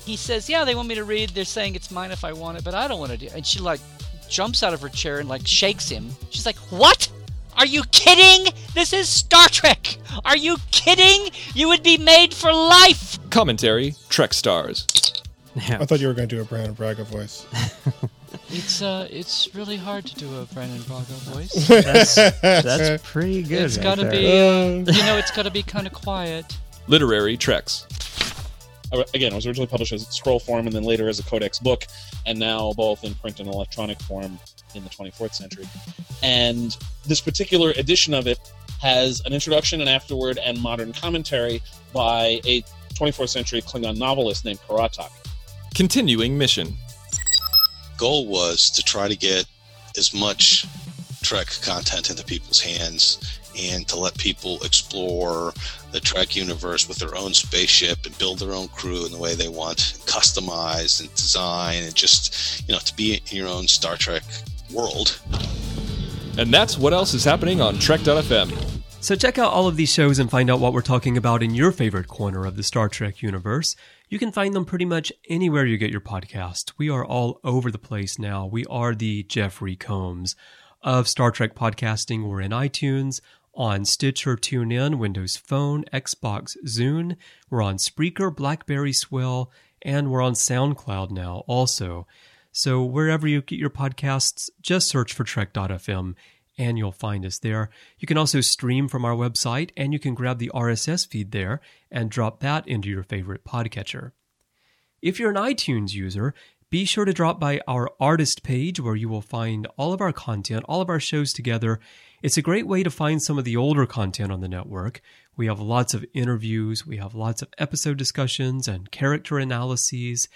He says, "Yeah, they want me to read. They're saying it's mine if I want it, but I don't want to do." it." And she like jumps out of her chair and like shakes him. She's like, "What? Are you kidding? This is Star Trek. Are you kidding? You would be made for life." Commentary Trek Stars. I thought you were going to do a Brannon Braga voice. It's uh, it's really hard to do a Brannon Braga voice. That's, that's pretty good. It's right got to there. be, uh, you know, it's got to be kind of quiet. Literary Treks. Uh, Again, it was originally published as a scroll form and then later as a codex book, and now both in print and electronic form in the 24th century. And this particular edition of it has an introduction, an afterword, and modern commentary by a 24th century Klingon novelist named K'Ratak. Continuing mission. Goal was to try to get as much Trek content into people's hands and to let people explore the Trek universe with their own spaceship and build their own crew in the way they want, and customize and design, and just you know to be in your own Star Trek world. And that's what else is happening on Trek.fm. So check out all of these shows and find out what we're talking about in your favorite corner of the Star Trek universe. You can find them pretty much anywhere you get your podcast. We are all over the place now. We are the Jeffrey Combs of Star Trek podcasting. We're in iTunes, on Stitcher, TuneIn, Windows Phone, Xbox, Zune. We're on Spreaker, BlackBerry Swell, and we're on SoundCloud now also. So wherever you get your podcasts, just search for Trek.fm and you'll find us there. You can also stream from our website and you can grab the RSS feed there and drop that into your favorite podcatcher. If you're an iTunes user, be sure to drop by our artist page where you will find all of our content, all of our shows together. It's a great way to find some of the older content on the network. We have lots of interviews, we have lots of episode discussions and character analyses.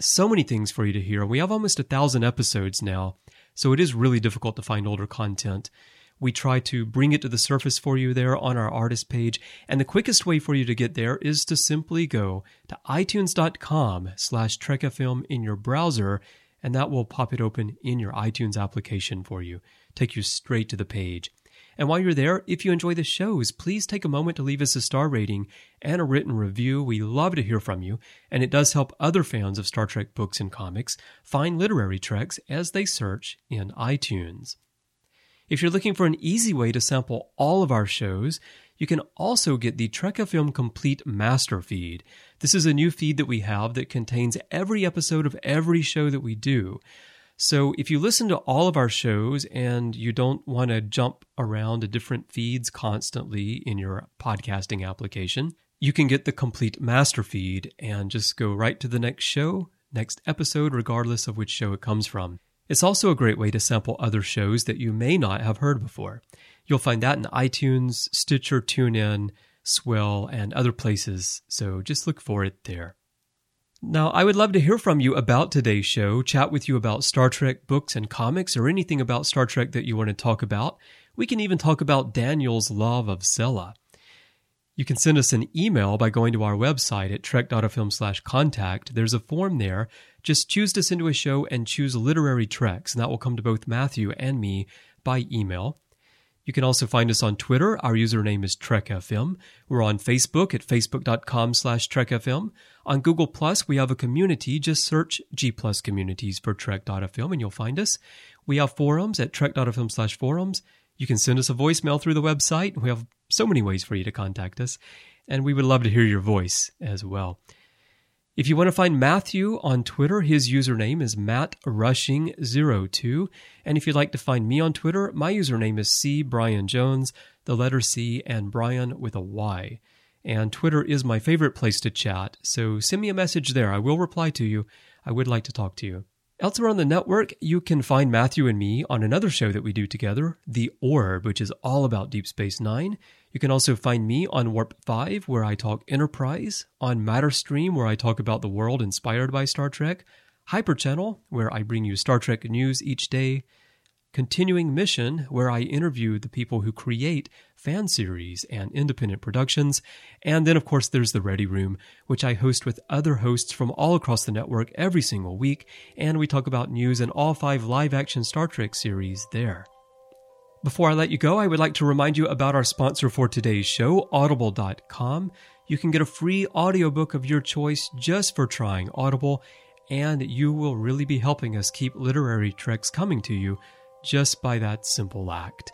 So many things for you to hear. We have almost a thousand episodes now, so it is really difficult to find older content. We try to bring it to the surface for you there on our artist page. And the quickest way for you to get there is to simply go to itunes.com slash trekfm in your browser, and that will pop it open in your iTunes application for you, take you straight to the page. And while you're there, if you enjoy the shows, please take a moment to leave us a star rating and a written review. We love to hear from you, and it does help other fans of Star Trek books and comics find literary treks as they search in iTunes. If you're looking for an easy way to sample all of our shows, you can also get the Trek FM Complete Master Feed. This is a new feed that we have that contains every episode of every show that we do. So if you listen to all of our shows and you don't want to jump around to different feeds constantly in your podcasting application, you can get the complete master feed and just go right to the next show, next episode, regardless of which show it comes from. It's also a great way to sample other shows that you may not have heard before. You'll find that in iTunes, Stitcher, TuneIn, Swell, and other places, so just look for it there. Now, I would love to hear from you about today's show, chat with you about Star Trek books and comics, or anything about Star Trek that you want to talk about. We can even talk about Daniel's love of Sela. You can send us an email by going to our website at trek.fm slash contact. There's a form there. Just choose to send to a show and choose literary treks, and that will come to both Matthew and me by email. You can also find us on Twitter. Our username is TrekFM. We're on Facebook at facebook.com slash TrekFM. On Google Plus, we have a community. Just search G Plus Communities for Trek.fm and you'll find us. We have forums at Trek.fm slash forums. You can send us a voicemail through the website. We have so many ways for you to contact us, and we would love to hear your voice as well. If you want to find Matthew on Twitter, his username is MattRushing02. And if you'd like to find me on Twitter, my username is C Bryan Jones, the letter C and Bryan with a Y. And Twitter is my favorite place to chat, so send me a message there. I will reply to you. I would like to talk to you. Elsewhere on the network, you can find Matthew and me on another show that we do together, The Orb, which is all about Deep Space Nine. You can also find me on Warp 5, where I talk Enterprise, on Meta Treks, where I talk about the world inspired by Star Trek, Hyper Channel, where I bring you Star Trek news each day, Continuing Mission, where I interview the people who create fan series and independent productions. And then, of course, there's the Ready Room, which I host with other hosts from all across the network every single week. And we talk about news and all five live action Star Trek series there. Before I let you go, I would like to remind you about our sponsor for today's show, Audible.com. You can get a free audiobook of your choice just for trying Audible, and you will really be helping us keep literary treks coming to you just by that simple act.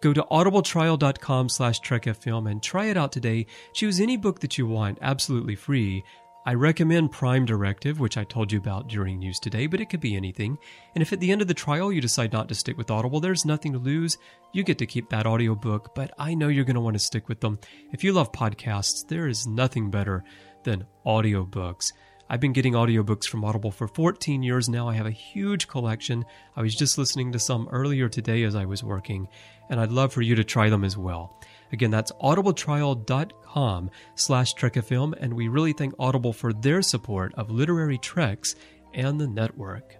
Go to audibletrial.com slash trekfm and try it out today. Choose any book that you want, absolutely free. I recommend Prime Directive, which I told you about during news today, but it could be anything. And if at the end of the trial you decide not to stick with Audible, there's nothing to lose. You get to keep that audiobook, but I know you're going to want to stick with them. If you love podcasts, there is nothing better than audiobooks. I've been getting audiobooks from Audible for 14 years now. I have a huge collection. I was just listening to some earlier today as I was working, and I'd love for you to try them as well. Again, that's audibletrial.com slash trekfm, and we really thank Audible for their support of Literary Treks and the network.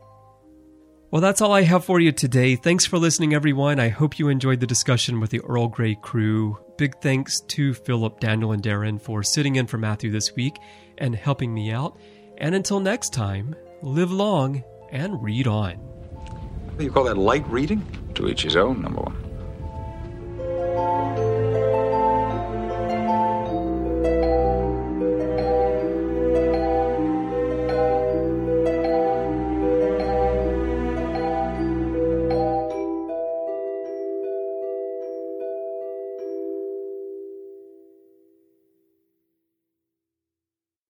Well, that's all I have for you today. Thanks for listening, everyone. I hope you enjoyed the discussion with the Earl Grey crew. Big thanks to Phillip, Daniel, and Darren for sitting in for Matthew this week and helping me out. And until next time, live long and read on. You call that light reading? To each his own, number one.